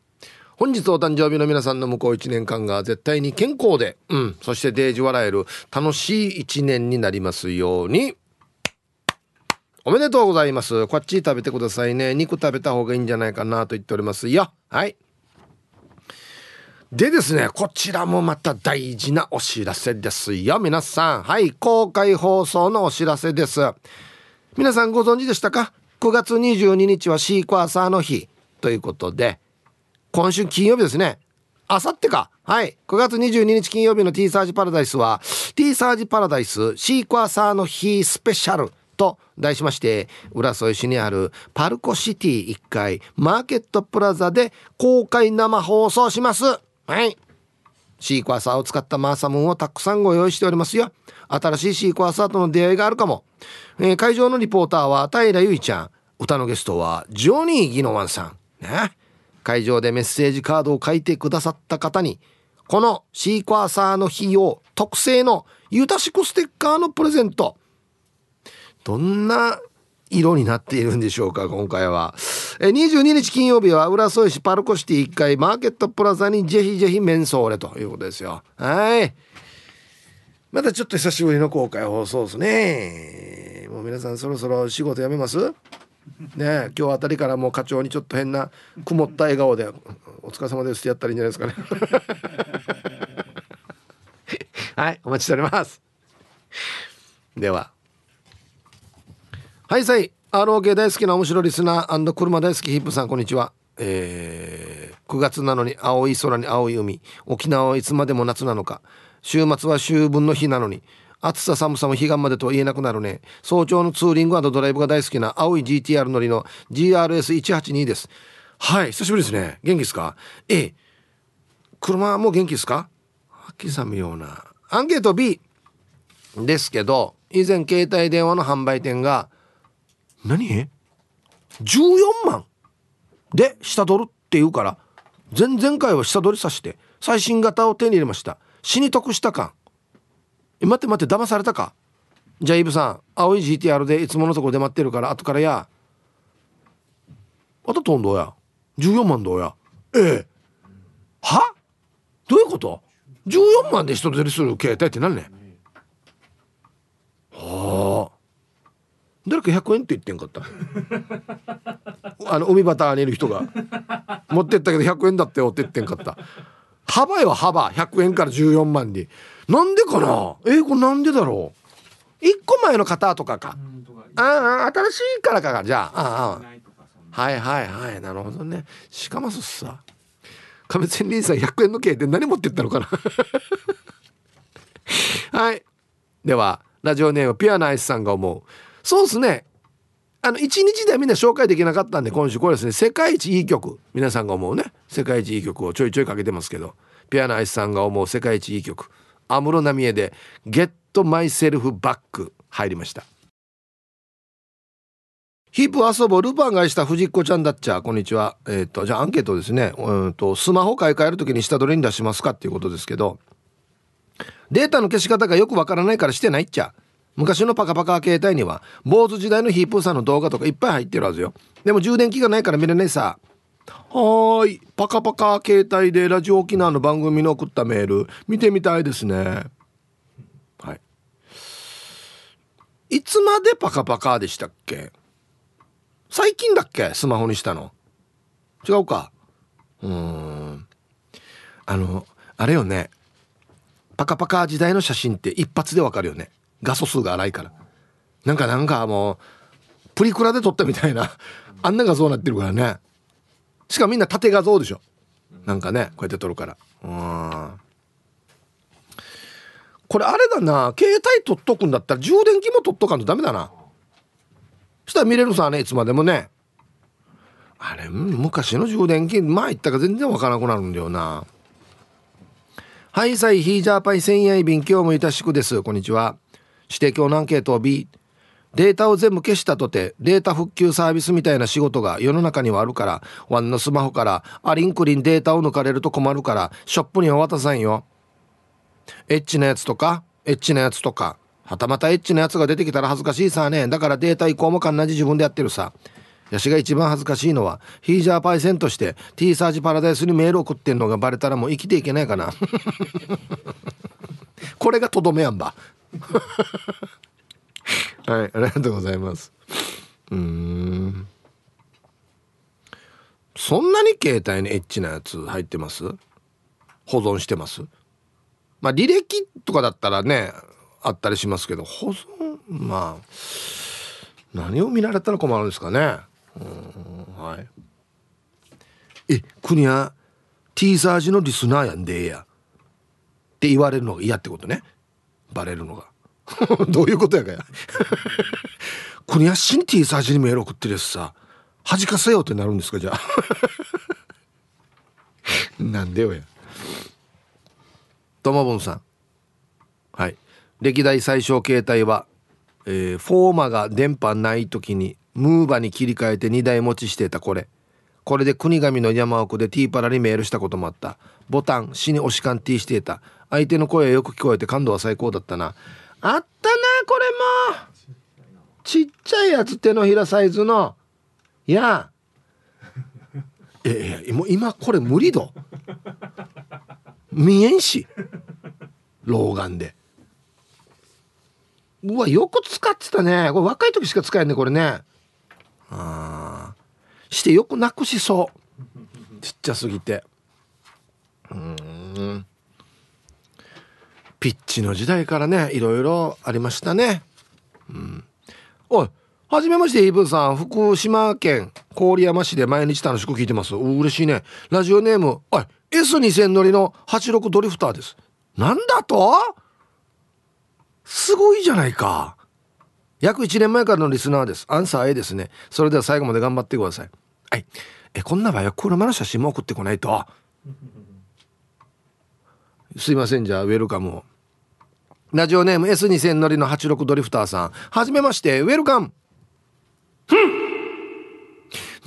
本日お誕生日の皆さんの向こう1年間が絶対に健康で、うん、そしてデージ笑える楽しい1年になりますように。おめでとうございます。こっち食べてくださいね。肉食べた方がいいんじゃないかなと言っておりますよ。はい。でですね、こちらもまた大事なお知らせですよ。皆さん。はい。公開放送のお知らせです。皆さんご存知でしたか ?9 月22日はシークワーサーの日ということで、今週金曜日ですね。あさってか。はい。9月22日金曜日の T サージパラダイスは、T サージパラダイスシークワーサーの日スペシャルと題しまして、浦添市にあるパルコシティ1階マーケットプラザで公開生放送します。はい。シークワーサーを使ったマーサムーンをたくさんご用意しておりますよ。新しいシークワーサーとの出会いがあるかも。えー、会場のリポーターは平由衣ちゃん。歌のゲストはジョニー・ギノワンさん。ね。会場でメッセージカードを書いてくださった方にこのシークワーサーの日を特製のユタシクステッカーのプレゼントどんな色になっているんでしょうか今回は。え22日金曜日は浦添市パルコシティ1階マーケットプラザにぜひぜひメンソーレということですよ。はい。またちょっと久しぶりの公開放送ですね。もう皆さんそろそろ仕事辞めます？ね今日あたりからもう課長にちょっと変な曇った笑顔で「お疲れ様です」ってやったらいいんじゃないですかね。はいお待ちしております。では。はいさい。ROK 大好きな面白リスナー車大好きヒップさんこんにちは。えー、9月なのに青い空に青い海。沖縄はいつまでも夏なのか。週末は秋分の日なのに暑さ寒さも彼岸までと言えなくなるね。早朝のツーリングドライブが大好きな青い GTR 乗りの GRS182 です。はい久しぶりですね。元気ですか？A 車も元気ですか？はっきさむような。アンケート B ですけど以前携帯電話の販売店が何？14万。で下取るって言うから前々回は下取りさして最新型を手に入れました。死に得した感。え待って待って騙されたか？じゃあイブさん青い GTR でいつものとこで待ってるから後からや。あととんどうや14万どうや？ええ。は？どういうこと？14万で人取りする携帯って何ねはあ。誰か100円って言ってんかった。あの海端にいる人が。持ってったけど100円だってよって言ってんかった。幅よ幅。100円から14万に。なんでかな？えー、これなんでだろう？1個前の方とかか。ああ新しいからかじゃあああはいはいはい。なるほどね。しかますっさ亀仙人さん100円の系で何持ってったのかな？はい。ではラジオネームピアナイスさんが思うそうっすね。あの一日ではみんな紹介できなかったんで今週。これですね世界一いい曲。皆さんが思うね。世界一いい曲をちょいちょいかけてますけど。ピアノアイスさんが思う世界一いい曲。安室奈美恵で「Get Myself Back」入りました。ヒープ遊ぼう。ルパンがした藤子ちゃんだっちゃ。こんにちは。えっ、ー、とじゃあアンケートですね。うんとスマホ買い替える時に下取りに出しますかっていうことですけど。データの消し方がよくわからないからしてないっちゃ。昔のパカパカ携帯には坊主時代のヒープーさんの動画とかいっぱい入ってるはずよ。でも充電器がないから見れないさ。はーい。パカパカ携帯でラジオ沖縄の番組の送ったメール。見てみたいですね。はい。いつまでパカパカでしたっけ？最近だっけ？スマホにしたの。違うか。うん。あのあれよね。パカパカ時代の写真って一発でわかるよね。画素数が荒いから。なんかなんかもうプリクラで撮ったみたいな。あんな画像になってるからね。しかもみんな縦画像でしょ。なんかねこうやって撮るから。うん。これあれだな。携帯取っとくんだったら充電器も取っとかんとダメだな。そしたら見れるさねいつまでもね。あれ昔の充電器まあ言ったか全然わからなくなるんだよな。はいさいヒージャーパイ千円便今日もいたしくです。こんにちは。指定教のアンケート B データを全部消したとてデータ復旧サービスみたいな仕事が世の中にはあるからワンのスマホからアリンクリンデータを抜かれると困るからショップには渡さんよ。エッチなやつとかエッチなやつとか。はたまたエッチなやつが出てきたら恥ずかしいさね。だからデータ移行もかんなじ自分でやってるさ。ヤシが一番恥ずかしいのはヒージャーパイセンとして T サージパラダイスにメール送ってんのがバレたらもう生きていけないかな。これがとどめやんば。はいありがとうございます。うん。そんなに携帯にエッチなやつ入ってます？保存してます？まあ履歴とかだったらねあったりしますけど保存まあ何を見られたら困るんですかね。うんはい。え国は T サージのリスナーやんでええや。って言われるのが嫌ってことね。バレるのが。どういうことやかや。国はシンティサージにメール送ってるやつさ。弾かせようってなるんですかじゃあ。なんでよや。ともぼんさん。はい。歴代最小携帯は、えー、フォーマが電波ない時にムーバに切り替えて2台持ちしてたこれ。これで国神の山奥でティーパラにメールしたこともあった。ボタン死に押しカンティーしていた。相手の声よく聞こえて感度は最高だったな。あったなこれも。ちっちゃいやつ手のひらサイズの。いや。ええもう今これ無理ど。見えんし。老眼で。うわよく使ってたね。これ若い時しか使えんねこれね。ああしてよくなくしそう。ちっちゃすぎて。うん。ピッチの時代からねいろいろありましたね。うん。おいはじめましてイブさん。福島県郡山市で毎日楽しく聞いてます。嬉しいね。ラジオネームおい S2000 乗りの86ドリフターです。なんだと？すごいじゃないか。約1年前からのリスナーです。アンサー A ですね。それでは最後まで頑張ってください。はい。えこんな場合は車の写真も送ってこないと。すいません。じゃあウェルカムを。ラジオネーム S2000 乗りの86ドリフターさん。はじめまして、ウェルカム。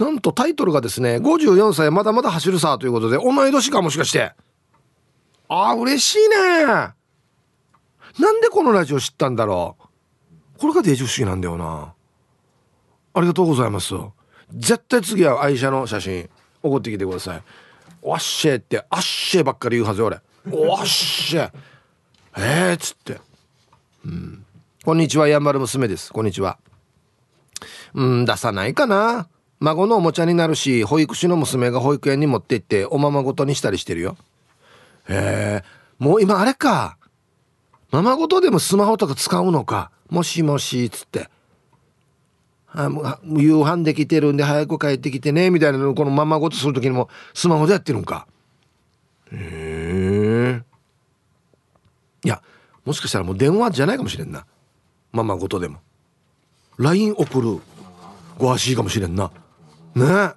なんとタイトルがですね54歳まだまだ走るさということで同い年かもしかして。あー嬉しいね。なんでこのラジオ知ったんだろう。これがデージ不思議なんだよな。ありがとうございます絶対次は愛車の写真送ってきてください。わっしーってあっしーばっかり言うはずよ俺。わっしーえーっつって。うん。こんにちはやんばる娘です。こんにちは。うん出さないかな。孫のおもちゃになるし保育士の娘が保育園に持って行っておままごとにしたりしてるよ。へえもう今あれか。ままごとでもスマホとか使うのか。もしもしっつって。あもう夕飯できてるんで早く帰ってきてねみたいなのをこのままごとする時にもスマホでやってるんか。へえいやもしかしたらもう電話じゃないかもしれんな。ままごとでも。LINE 送るご足かもしれんな。ね。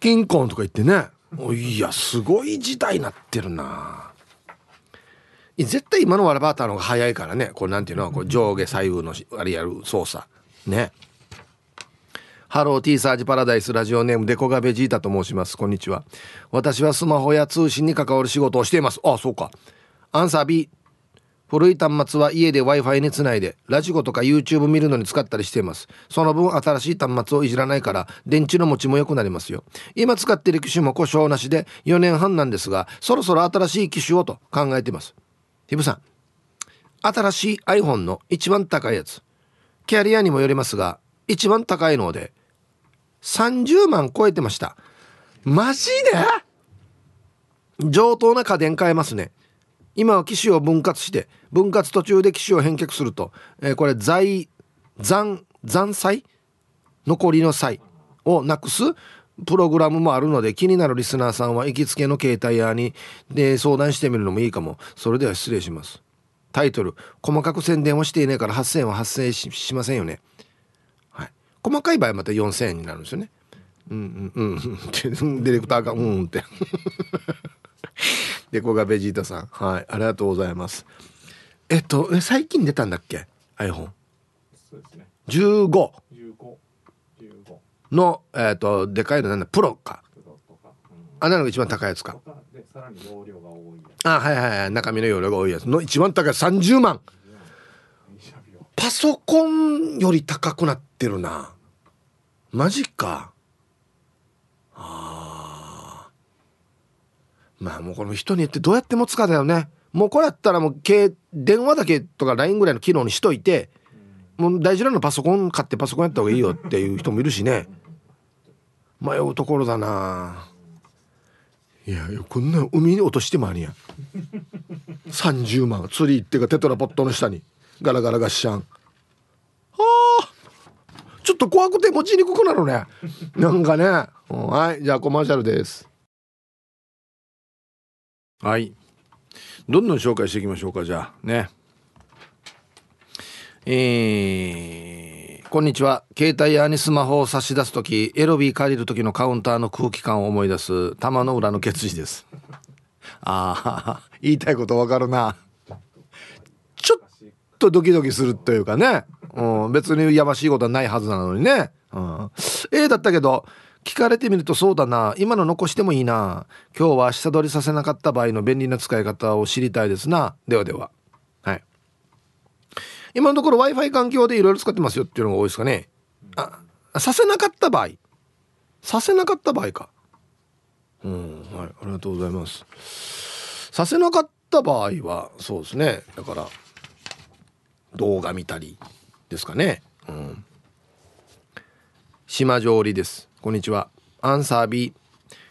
金婚とか言ってね。いやすごい時代になってるな。絶対今のワラバーターの方が早いからね。これなんていうのこう上下左右のあれやる操作。ね。ハロー T サージパラダイスラジオネームデコガベジータと申します。こんにちは。私はスマホや通信に関わる仕事をしています。あそうか。アンサー B 古い端末は家で Wi-Fi につないでラジコとか YouTube 見るのに使ったりしています。その分新しい端末をいじらないから電池の持ちも良くなりますよ。今使ってる機種も故障なしで4年半なんですがそろそろ新しい機種をと考えています。ヒブさん。新しい iPhone の一番高いやつ。キャリアにもよりますが一番高いので30万超えてました。マジで？上等な家電買えますね。今は機種を分割して分割途中で機種を返却すると、えー、これ財残残債？残りの債をなくす？プログラムもあるので気になるリスナーさんは行きつけの携帯屋にで相談してみるのもいいかも。それでは失礼します。タイトル細かく宣伝をしていないから8000円は発生しませんよね。はい。細かい場合はまた4000円になるんですよね。うんうんうん。っ てディレクターがうんって。でこがベジータさん。はい。ありがとうございます。えっと最近出たんだっけ？iPhone そうですね。15 15 15のえっとでかいのなんだ？プロかあなのが一番高いやつか。あはいはいはい。中身の容量が多いやつ。の一番高い。30万。パソコンより高くなってるな。マジか。あー。まあもうこれも人によってどうやって持つかだよね。もうこれやったらもう携電話だけとか LINE ぐらいの機能にしといてもう大事なのパソコン買ってパソコンやった方がいいよっていう人もいるしね。迷うところだないやいやこんな海に落としてもありやん。30万。釣り行ってかテトラポットの下に。ガラガラガッシャンあちょっと怖くて持ちにくくなるね。なんかね、うんはい。じゃあコマーシャルです。はい。どんどん紹介していきましょうかじゃあ。ね。えー、こんにちは。携帯屋にスマホを差し出す時エロビー借りる時のカウンターの空気感を思い出す玉の裏の決意です。ああ 言いたいことわかるな。ちょっとドキドキするというかね、うん、別にやましいことはないはずなのにね、うん、A だったけど聞かれてみるとそうだな。今の残してもいいな。今日は下取りさせなかった場合の便利な使い方を知りたいですな。ではでは。今のところ w i f i 環境でいろいろ使ってますよっていうのが多いですかね。あさせなかった場合。させなかった場合か。うんはいありがとうございます。させなかった場合はそうですね。だから動画見たりですかね。うん。島上りです。こんにちは。アンサー B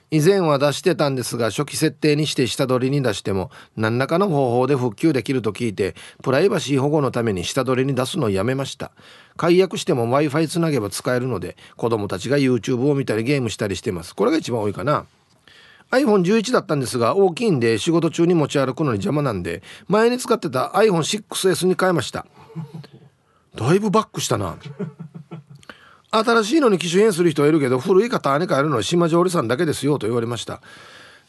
以前は出してたんですが初期設定にして下取りに出しても何らかの方法で復旧できると聞いてプライバシー保護のために下取りに出すのをやめました。解約しても w i f i つなげば使えるので子供たちが YouTube を見たりゲームしたりしてます。これが一番多いかな。iPhone11 だったんですが大きいんで仕事中に持ち歩くのに邪魔なんで前に使ってた iPhone6S に変えました。だいぶバックしたな。新しいのに機種変する人はいるけど古い方に変えるのは島上里さんだけですよと言われました、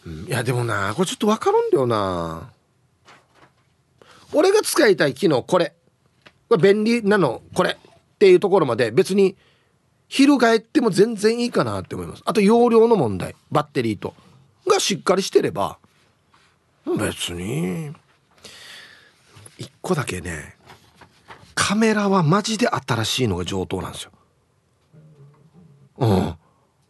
うんいやでもなこれちょっと分かるんだよな。俺が使いたい機能これ。これ便利なのこれ。っていうところまで別に翻っても全然いいかなって思います。あと容量の問題。バッテリーと。がしっかりしてれば別に一個だけねカメラはマジで新しいのが上等なんですよ。うん。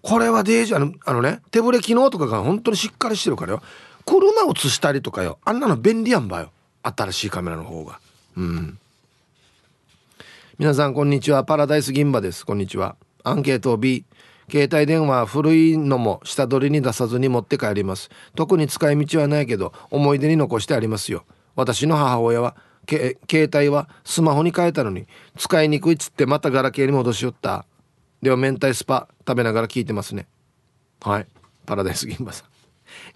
これはデージあのあのね手ブレ機能とかが本当にしっかりしてるからよ。車を映したりとかよ。あんなの便利やんばよ。新しいカメラの方が。うん。皆さんこんにちは。パラダイス銀馬です。こんにちは。アンケート B 携帯電話古いのも下取りに出さずに持って帰ります。特に使い道はないけど思い出に残してありますよ。私の母親は携帯はスマホに変えたのに使いにくいっつってまたガラケーに戻しよった。では明太スパ食べながら聞いてますね。はい。パラダイス銀馬さ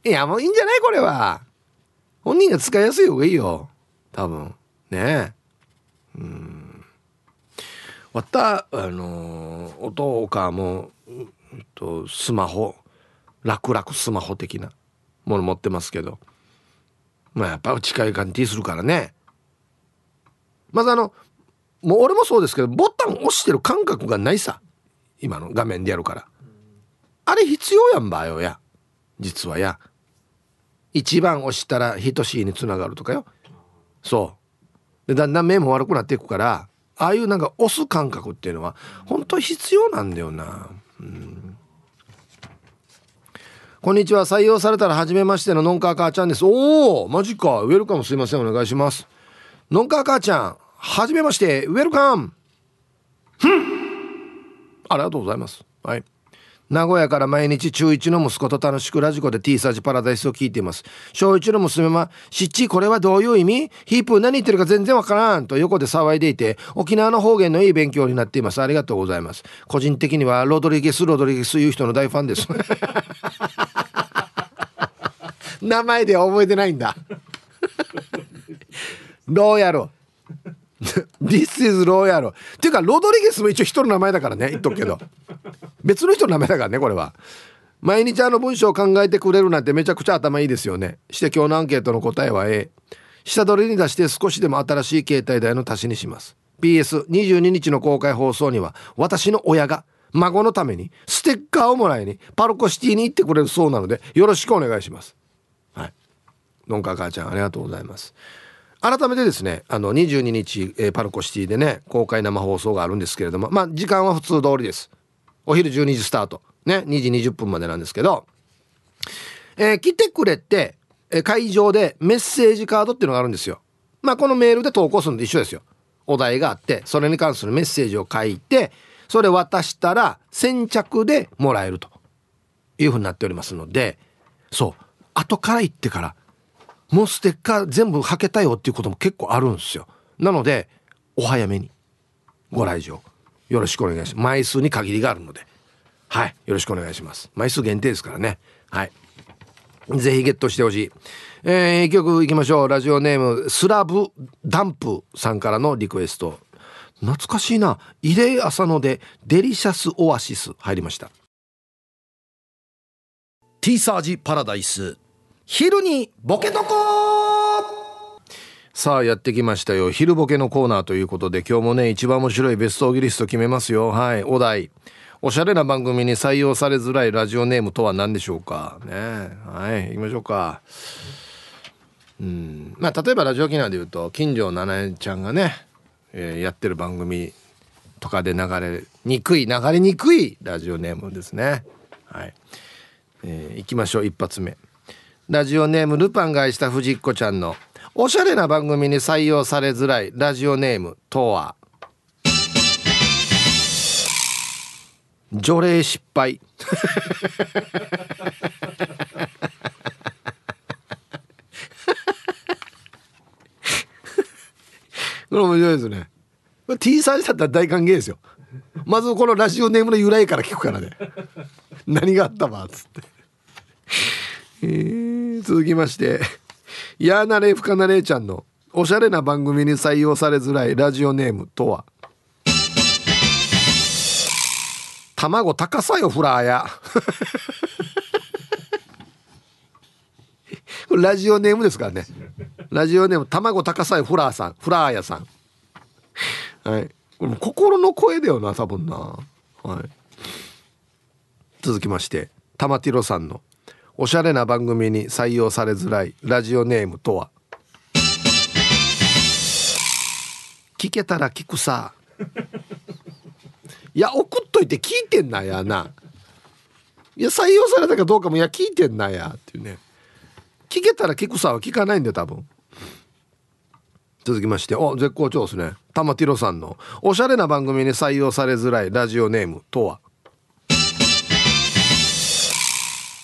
ん。いやもういいんじゃないこれは。本人が使いやすい方がいいよ。多分。ね。えうん。わったあのー、音かもとスマホ。楽々スマホ的なもの持ってますけど。まあやっぱ近い感じするからね。まずあのもう俺もそうですけどボタン押してる感覚がないさ。今の画面でやるから。あれ必要やんばよや。実はや。一番押したら等しいにつながるとかよ。そう。でだんだん目も悪くなっていくからああいうなんか押す感覚っていうのは本当必要なんだよな。うん。こんにちは。採用されたら初めましてのノンカー母ちゃんです。おおマジか。ウェルカムすいません。お願いします。ノンカー母ちゃん初めまして。ウェルカム。ありがとうございます。はい。名古屋から毎日中1の息子と楽しくラジコで T サージパラダイスを聞いています。小1の娘は「しっちこれはどういう意味ヒープ何言ってるか全然わからん」と横で騒いでいて沖縄の方言のいい勉強になっています。ありがとうございます。個人的にはロドリゲス・ロドリゲスいう人の大ファンです。名前では覚えてないんだ。ローヤル。This is ローヤルっていうかロドリゲスも一応人の名前だからね言っとくけど。別の人の名前だからねこれは。毎日あの文章を考えてくれるなんてめちゃくちゃ頭いいですよね。して今日のアンケートの答えは A 下取りに出して少しでも新しい携帯代の足しにします。PS22 日の公開放送には私の親が孫のためにステッカーをもらいにパルコシティに行ってくれるそうなのでよろしくお願いします。はい。のんか母ちゃんありがとうございます。改めてですねあの22日、えー、パルコシティでね公開生放送があるんですけれどもまあ時間は普通通りです。お昼12時スタート。ね2時20分までなんですけど、えー、来てくれて、えー、会場でメッセージカードっていうのがあるんですよ。まあこのメールで投稿するのと一緒ですよ。お題があってそれに関するメッセージを書いてそれ渡したら先着でもらえるというふうになっておりますのでそう。後から行ってからもうステッカー全部はけたよっていうことも結構あるんですよなのでお早めにご来場よろしくお願いします枚数に限りがあるのではいよろしくお願いします枚数限定ですからねはいぜひゲットしてほしい。えー、曲いきましょう。ラジオネーム、スラブダンプさんからのリクエスト。懐かしいな。イレイ浅野でデリシャスオアシス入りました。T サージパラダイス。昼にボケとこさあやってきましたよ。昼ボケのコーナーということで今日もね一番面白いベストオギリスト決めますよ。はいお題。おしゃれな番組に採用されづらいラジオネームとは何でしょうか？ねはい行きましょうか。うんまあ例えばラジオ沖縄で言うと金城七重ちゃんがね、えー、やってる番組とかで流れにくい流れにくいラジオネームですね。はい、えー、行きましょう一発目。ラジオネームルパンが愛した藤子ちゃんのおしゃれな番組に採用されづらいラジオネームとは除霊失敗。これ面白いですね。T サージだったら大歓迎ですよ。まずこのラジオネームの由来から聞くからね。何があったわっつって。えー、続きまして やーなれふかなれちゃんのおしゃれな番組に採用されづらいラジオネームとは？卵高さよフラーや。ラジオネームですからね。ラジオネーム卵高さよフラーさんフラーやさん。はい。これ心の声だよな多分な。はい。続きまして玉ティロさんのおしゃれな番組に採用されづらいラジオネームとは？聞けたら聞くさ。いや送っといて聞いてんなやな。いや採用されたかどうかもいや聞いてんなや。っていうね。聞けたら聞くさは聞かないんだよ多分。続きまして。お絶好調ですね。玉ティロさんのおしゃれな番組に採用されづらいラジオネームとは？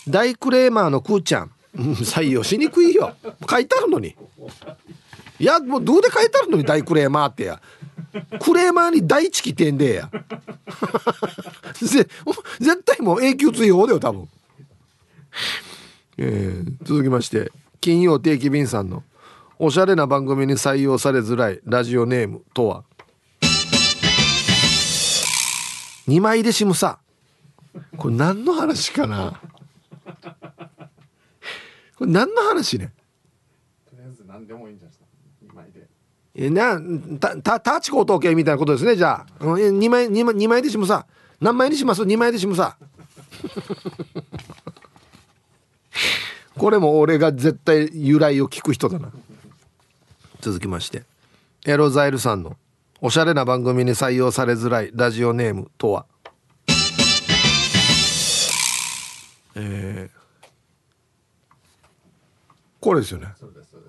大クレーマーのくーちゃん。うん採用しにくいよ。書いてあるのに。いやもうどうで書いてあるのに大クレーマーってや。クレーマーに第一期点でや。絶対もう永久追放だよ多分。えー続きまして金曜定期便さんのおしゃれな番組に採用されづらいラジオネームとは。二枚でしむさ。これ何の話かな？これ何の話ね？とりあえず何でもいいんじゃないですか。2枚で。えなたたタチコ統計みたいなことですねじゃあ。うんえ二枚二枚二枚でしむさ。何枚にします？二枚でしむさ。これも俺が絶対由来を聞く人だな。続きまして。エロザイルさんのおしゃれな番組に採用されづらいラジオネームとは？えー。これですよね。そうですそうで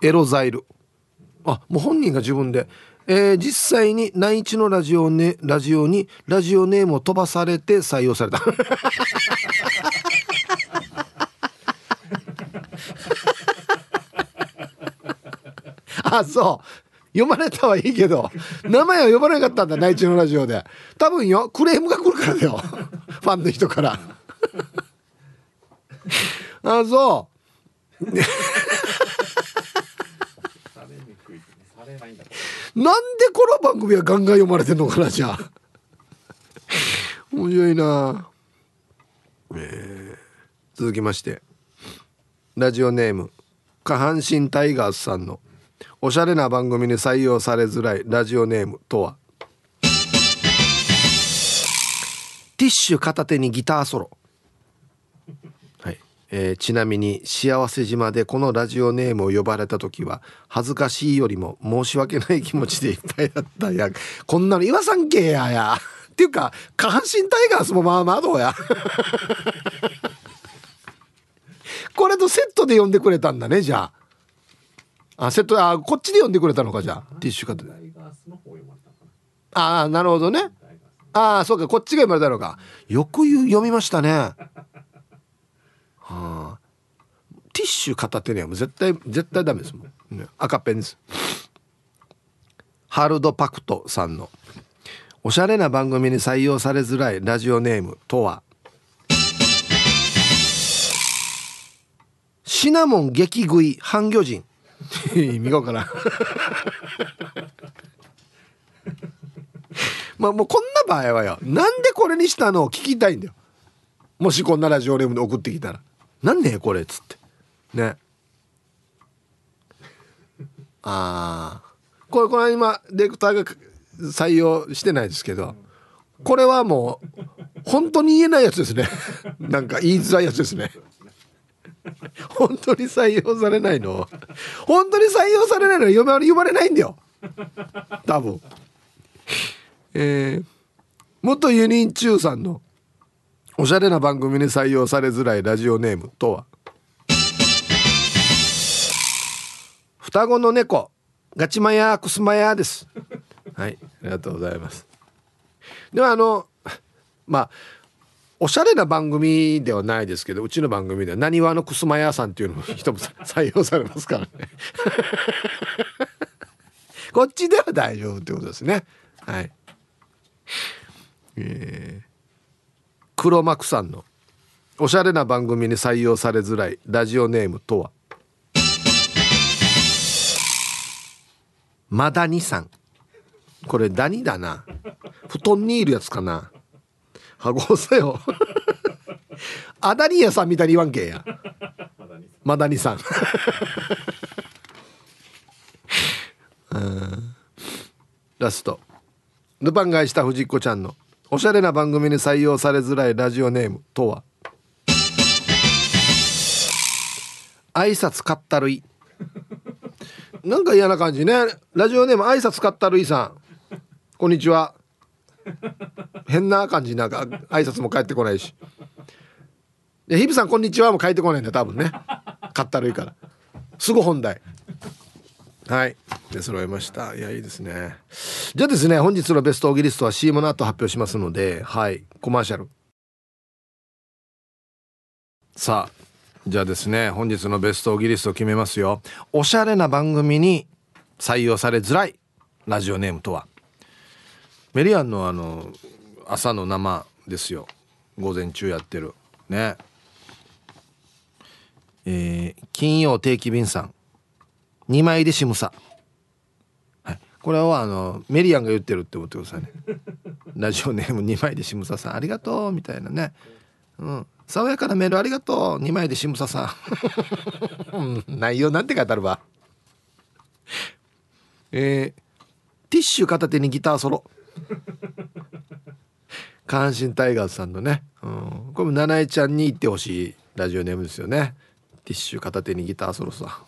す、エロザイル。あもう本人が自分で、えー実際に内地のラジオ,、ね、ラジオにラジオネームを飛ばされて採用された。あそう読まれたはいいけど名前は呼ばなかったんだ内地のラジオで。多分よクレームが来るからだよ。ファンの人から。あそう。なんだこなんでこの番組はガンガン読まれてんのかなじゃあ。面白いな。えー続きまして。ラジオネーム下半身タイガースさんの。おしゃれな番組に採用されづらいラジオネームとは？ティッシュ片手にギターソロ。はい、えーちなみに幸せ島でこのラジオネームを呼ばれた時は恥ずかしいよりも申し訳ない気持ちでいっぱいだったや。こんなの言わさんけやや。っていうか下半身タイガースもまあまあどうや。これとセットで呼んでくれたんだねじゃあ。あセットあこっちで呼んでくれたのかじゃあ。ティッシュ片手タイガースの方読まれたのかああなるほどね。ああそうかこっちが読まれたのか。よく読みましたね。はあ。ティッシュ片手にはもう絶対絶対ダメですもん、ね、赤ペンです。ハルドパクトさんの。おしゃれな番組に採用されづらいラジオネームとは。シナモン激食い半魚人 意味がからん。まあもうこんな場合はよなんでこれにしたのを聞きたいんだよ。もしこんなラジオネームで送ってきたら「なんねこれ」っつって。ね。ああこれこの今ディレクターが採用してないですけどこれはもう本当に言えないやつですね。なんか言いづらいやつですね。本当に採用されないの？本当に採用されないのは読ま読まれないんだよ。多分。えー、元ユニンチューさんのおしゃれな番組に採用されづらいラジオネームとは？双子の猫。ガチマヤクスマヤです。はいありがとうございます。ではあのまあおしゃれな番組ではないですけどうちの番組ではなにわのくすま屋さんっていうのも一つ採用されますからね。こっちでは大丈夫ってことですね。はい。えー黒幕さんのおしゃれな番組に採用されづらいラジオネームとは？マダニさん。これダニだな。布団にいるやつかな。はごさよ。アダニヤさんみたいに言わんけや。マダニさん。うん。ラスト。ルパンがした藤子ちゃんのおしゃれな番組に採用されづらいラジオネームとは。挨拶かったるい。なんか嫌な感じね。ラジオネーム挨拶かったるいさん。こんにちは変な感じなんか挨拶も返ってこないし。でヒブさんこんにちはも返ってこないんだ多分ね。かったるいから。すぐ本題。はい。で揃えました。いやいいですね。じゃあですね本日のベストオギリストは CM の後発表しますのではい。コマーシャル。さあじゃあですね本日のベストオギリストを決めますよ。おしゃれな番組に採用されづらいラジオネームとは？メリアンのあの朝の生ですよ。午前中やってる。ね。えー、金曜定期便さん。2枚でしむさ、はい、これはあのメリアンが言ってるって思ってくださいね。ラジオネーム2枚でしむささん。ありがとうみたいなね。うん。爽やかなメールありがとう。2枚でしむささん。内容なんて書いてあるわ。えー、ティッシュ片手にギターソロ 関心タイガースさんのね、うん、これも七重ちゃんに言ってほしいラジオネームですよね。ティッシュ片手にギターソロさ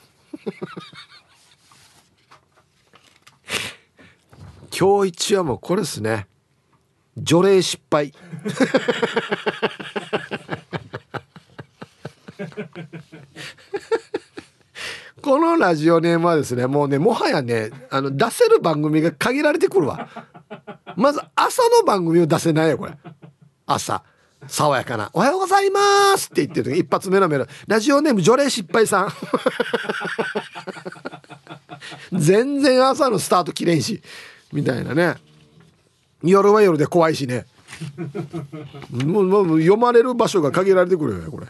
今日一はもうこれですね。除霊失敗。このラジオネームはですねもうねもはやねあの出せる番組が限られてくるわ。まず朝の番組を出せないよこれ。朝。爽やかな「おはようございます」って言ってる時一発目のメールラジオネーム除霊失敗さん。全然朝のスタートきれんし。みたいなね。夜は夜で怖いしね。もうもう読まれる場所が限られてくるよねこれ。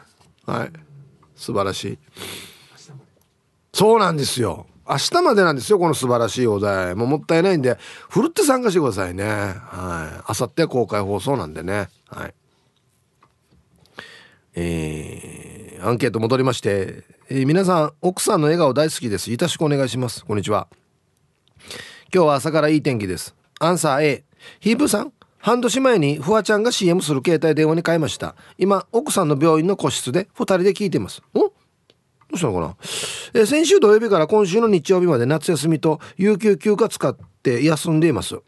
はい。素晴らしい。そうなんですよ。明日までなんですよこの素晴らしいお題も。うもったいないんでふるって参加してくださいね。はい。明後日公開放送なんでね。はい。えー、アンケート戻りまして、えー、皆さん奥さんの笑顔大好きです。よろしくお願いします。こんにちは。今日は朝からいい天気です。アンサー A ヒープさん半年前にフワちゃんが CM する携帯電話に変えました。今奥さんの病院の個室で2人で聞いてます。お？どうしたのかな、えー、先週土曜日から今週の日曜日まで夏休みと有給休暇使って休んでいます、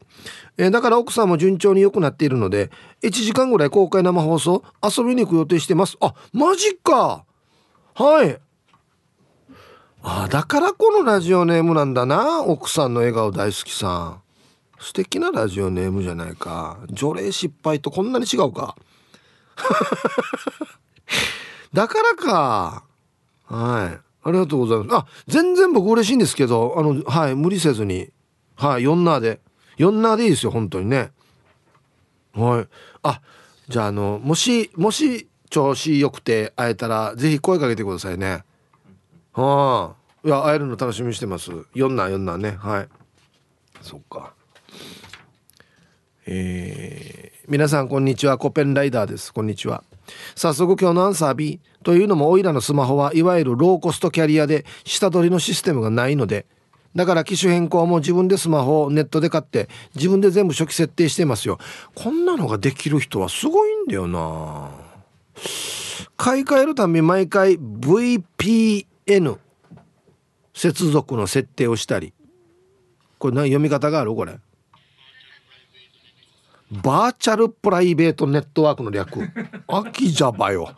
えー、だから奥さんも順調に良くなっているので1時間ぐらい公開生放送遊びに行く予定してます。あマジか！はい。あだからこのラジオネームなんだな奥さんの笑顔大好きさん。素敵なラジオネームじゃないか。除霊失敗とこんなに違うか。だからか。はい。ありがとうございます。あ全然僕嬉しいんですけどあのはい無理せずに。はい4ナーで。4ナーでいいですよ本当にね。はい。あじゃああのもしもし調子良くて会えたらぜひ声かけてくださいね。はあいや会えるの楽しみにしてます。4な4なね。はい。そっか。えー、皆さんこんにちは。コペンライダーです。こんにちは。早速今日のアンサー B というのもオイラのスマホはいわゆるローコストキャリアで下取りのシステムがないのでだから機種変更も自分でスマホをネットで買って自分で全部初期設定してますよ。こんなのができる人はすごいんだよな。買い替えるため毎回 VPN 接続の設定をしたり。これ何読み方がある？これ。バーチャルプライベートネットワークの略 秋じゃばよ。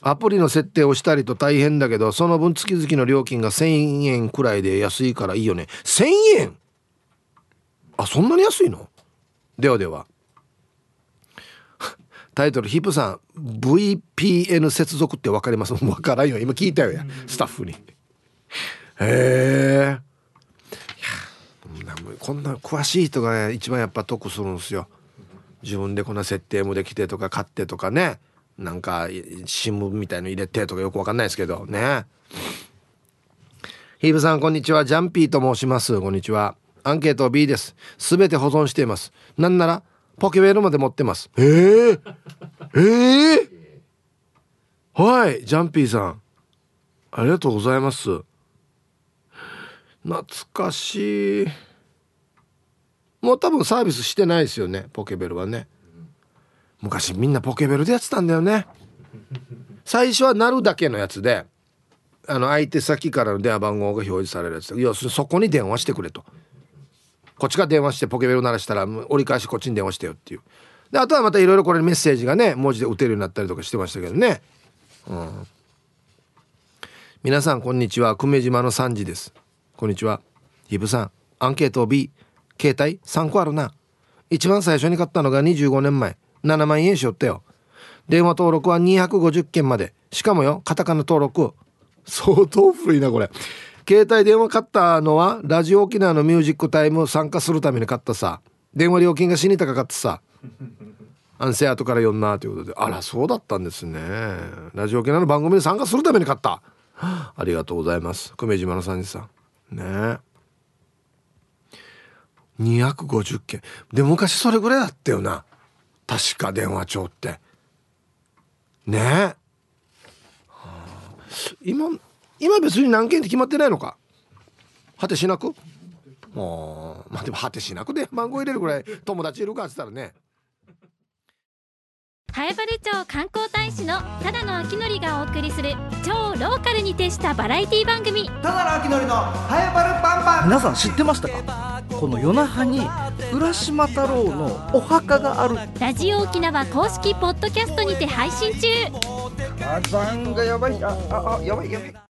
アプリの設定をしたりと大変だけどその分月々の料金が1,000円くらいで安いからいいよね。1,000円？あそんなに安いの？ではでは。タイトルヒップさん VPN 接続って分かります？分からんよ。今聞いたよや。スタッフに。へえこんな詳しい人がね一番やっぱ得するんですよ自分でこんな設定もできてとか買ってとかね。なんか新聞みたいの入れてとかよくわかんないですけどね。ヒーブさんこんにちは。ジャンピーと申します。こんにちは。アンケート B です。すべて保存しています。なんならポケベルまで持ってます。えー、えー、はいジャンピーさん。ありがとうございます。懐かしいもう多分サービスしてないですよねポケベルはね。昔みんなポケベルでやってたんだよね。最初は鳴るだけのやつであの相手先からの電話番号が表示されるやつ。要するにそこに電話してくれと。こっちが電話してポケベル鳴らしたら折り返しこっちに電話してよっていう。であとはまたいろいろこれメッセージがね文字で打てるようになったりとかしてましたけどね。うん。皆さんこんにちは。久米島の3時です。こんにちは。ヒブさんアンケート B 携帯？3個あるな。一番最初に買ったのが25年前。7万円しよったよ。電話登録は250件まで。しかもよカタカナ登録。相当古いなこれ。携帯電話買ったのはラジオ沖縄のミュージックタイム参加するために買ったさ。電話料金が死に高かったさ。安静後から呼んなということで。あらそうだったんですね。ラジオ沖縄の番組に参加するために買った。ありがとうございます。久米島のさんさん。ね250件。で昔それぐらいだったよな。確か電話帳って。ね。え、はあ、今今別に何件って決まってないのか。果てしなく？もうまあでも果てしなくで番号入れるぐらい友達いるかっつったらね。南風原町観光大使のただの秋のりがお送りする超ローカルに徹したバラエティ番組。ただの秋のりのハエバルパンパン。皆さん知ってましたか？この夜那覇に浦島太郎のお墓がある。ラジオ沖縄公式ポッドキャストにて配信中。火山がやばい。あああやばいやばい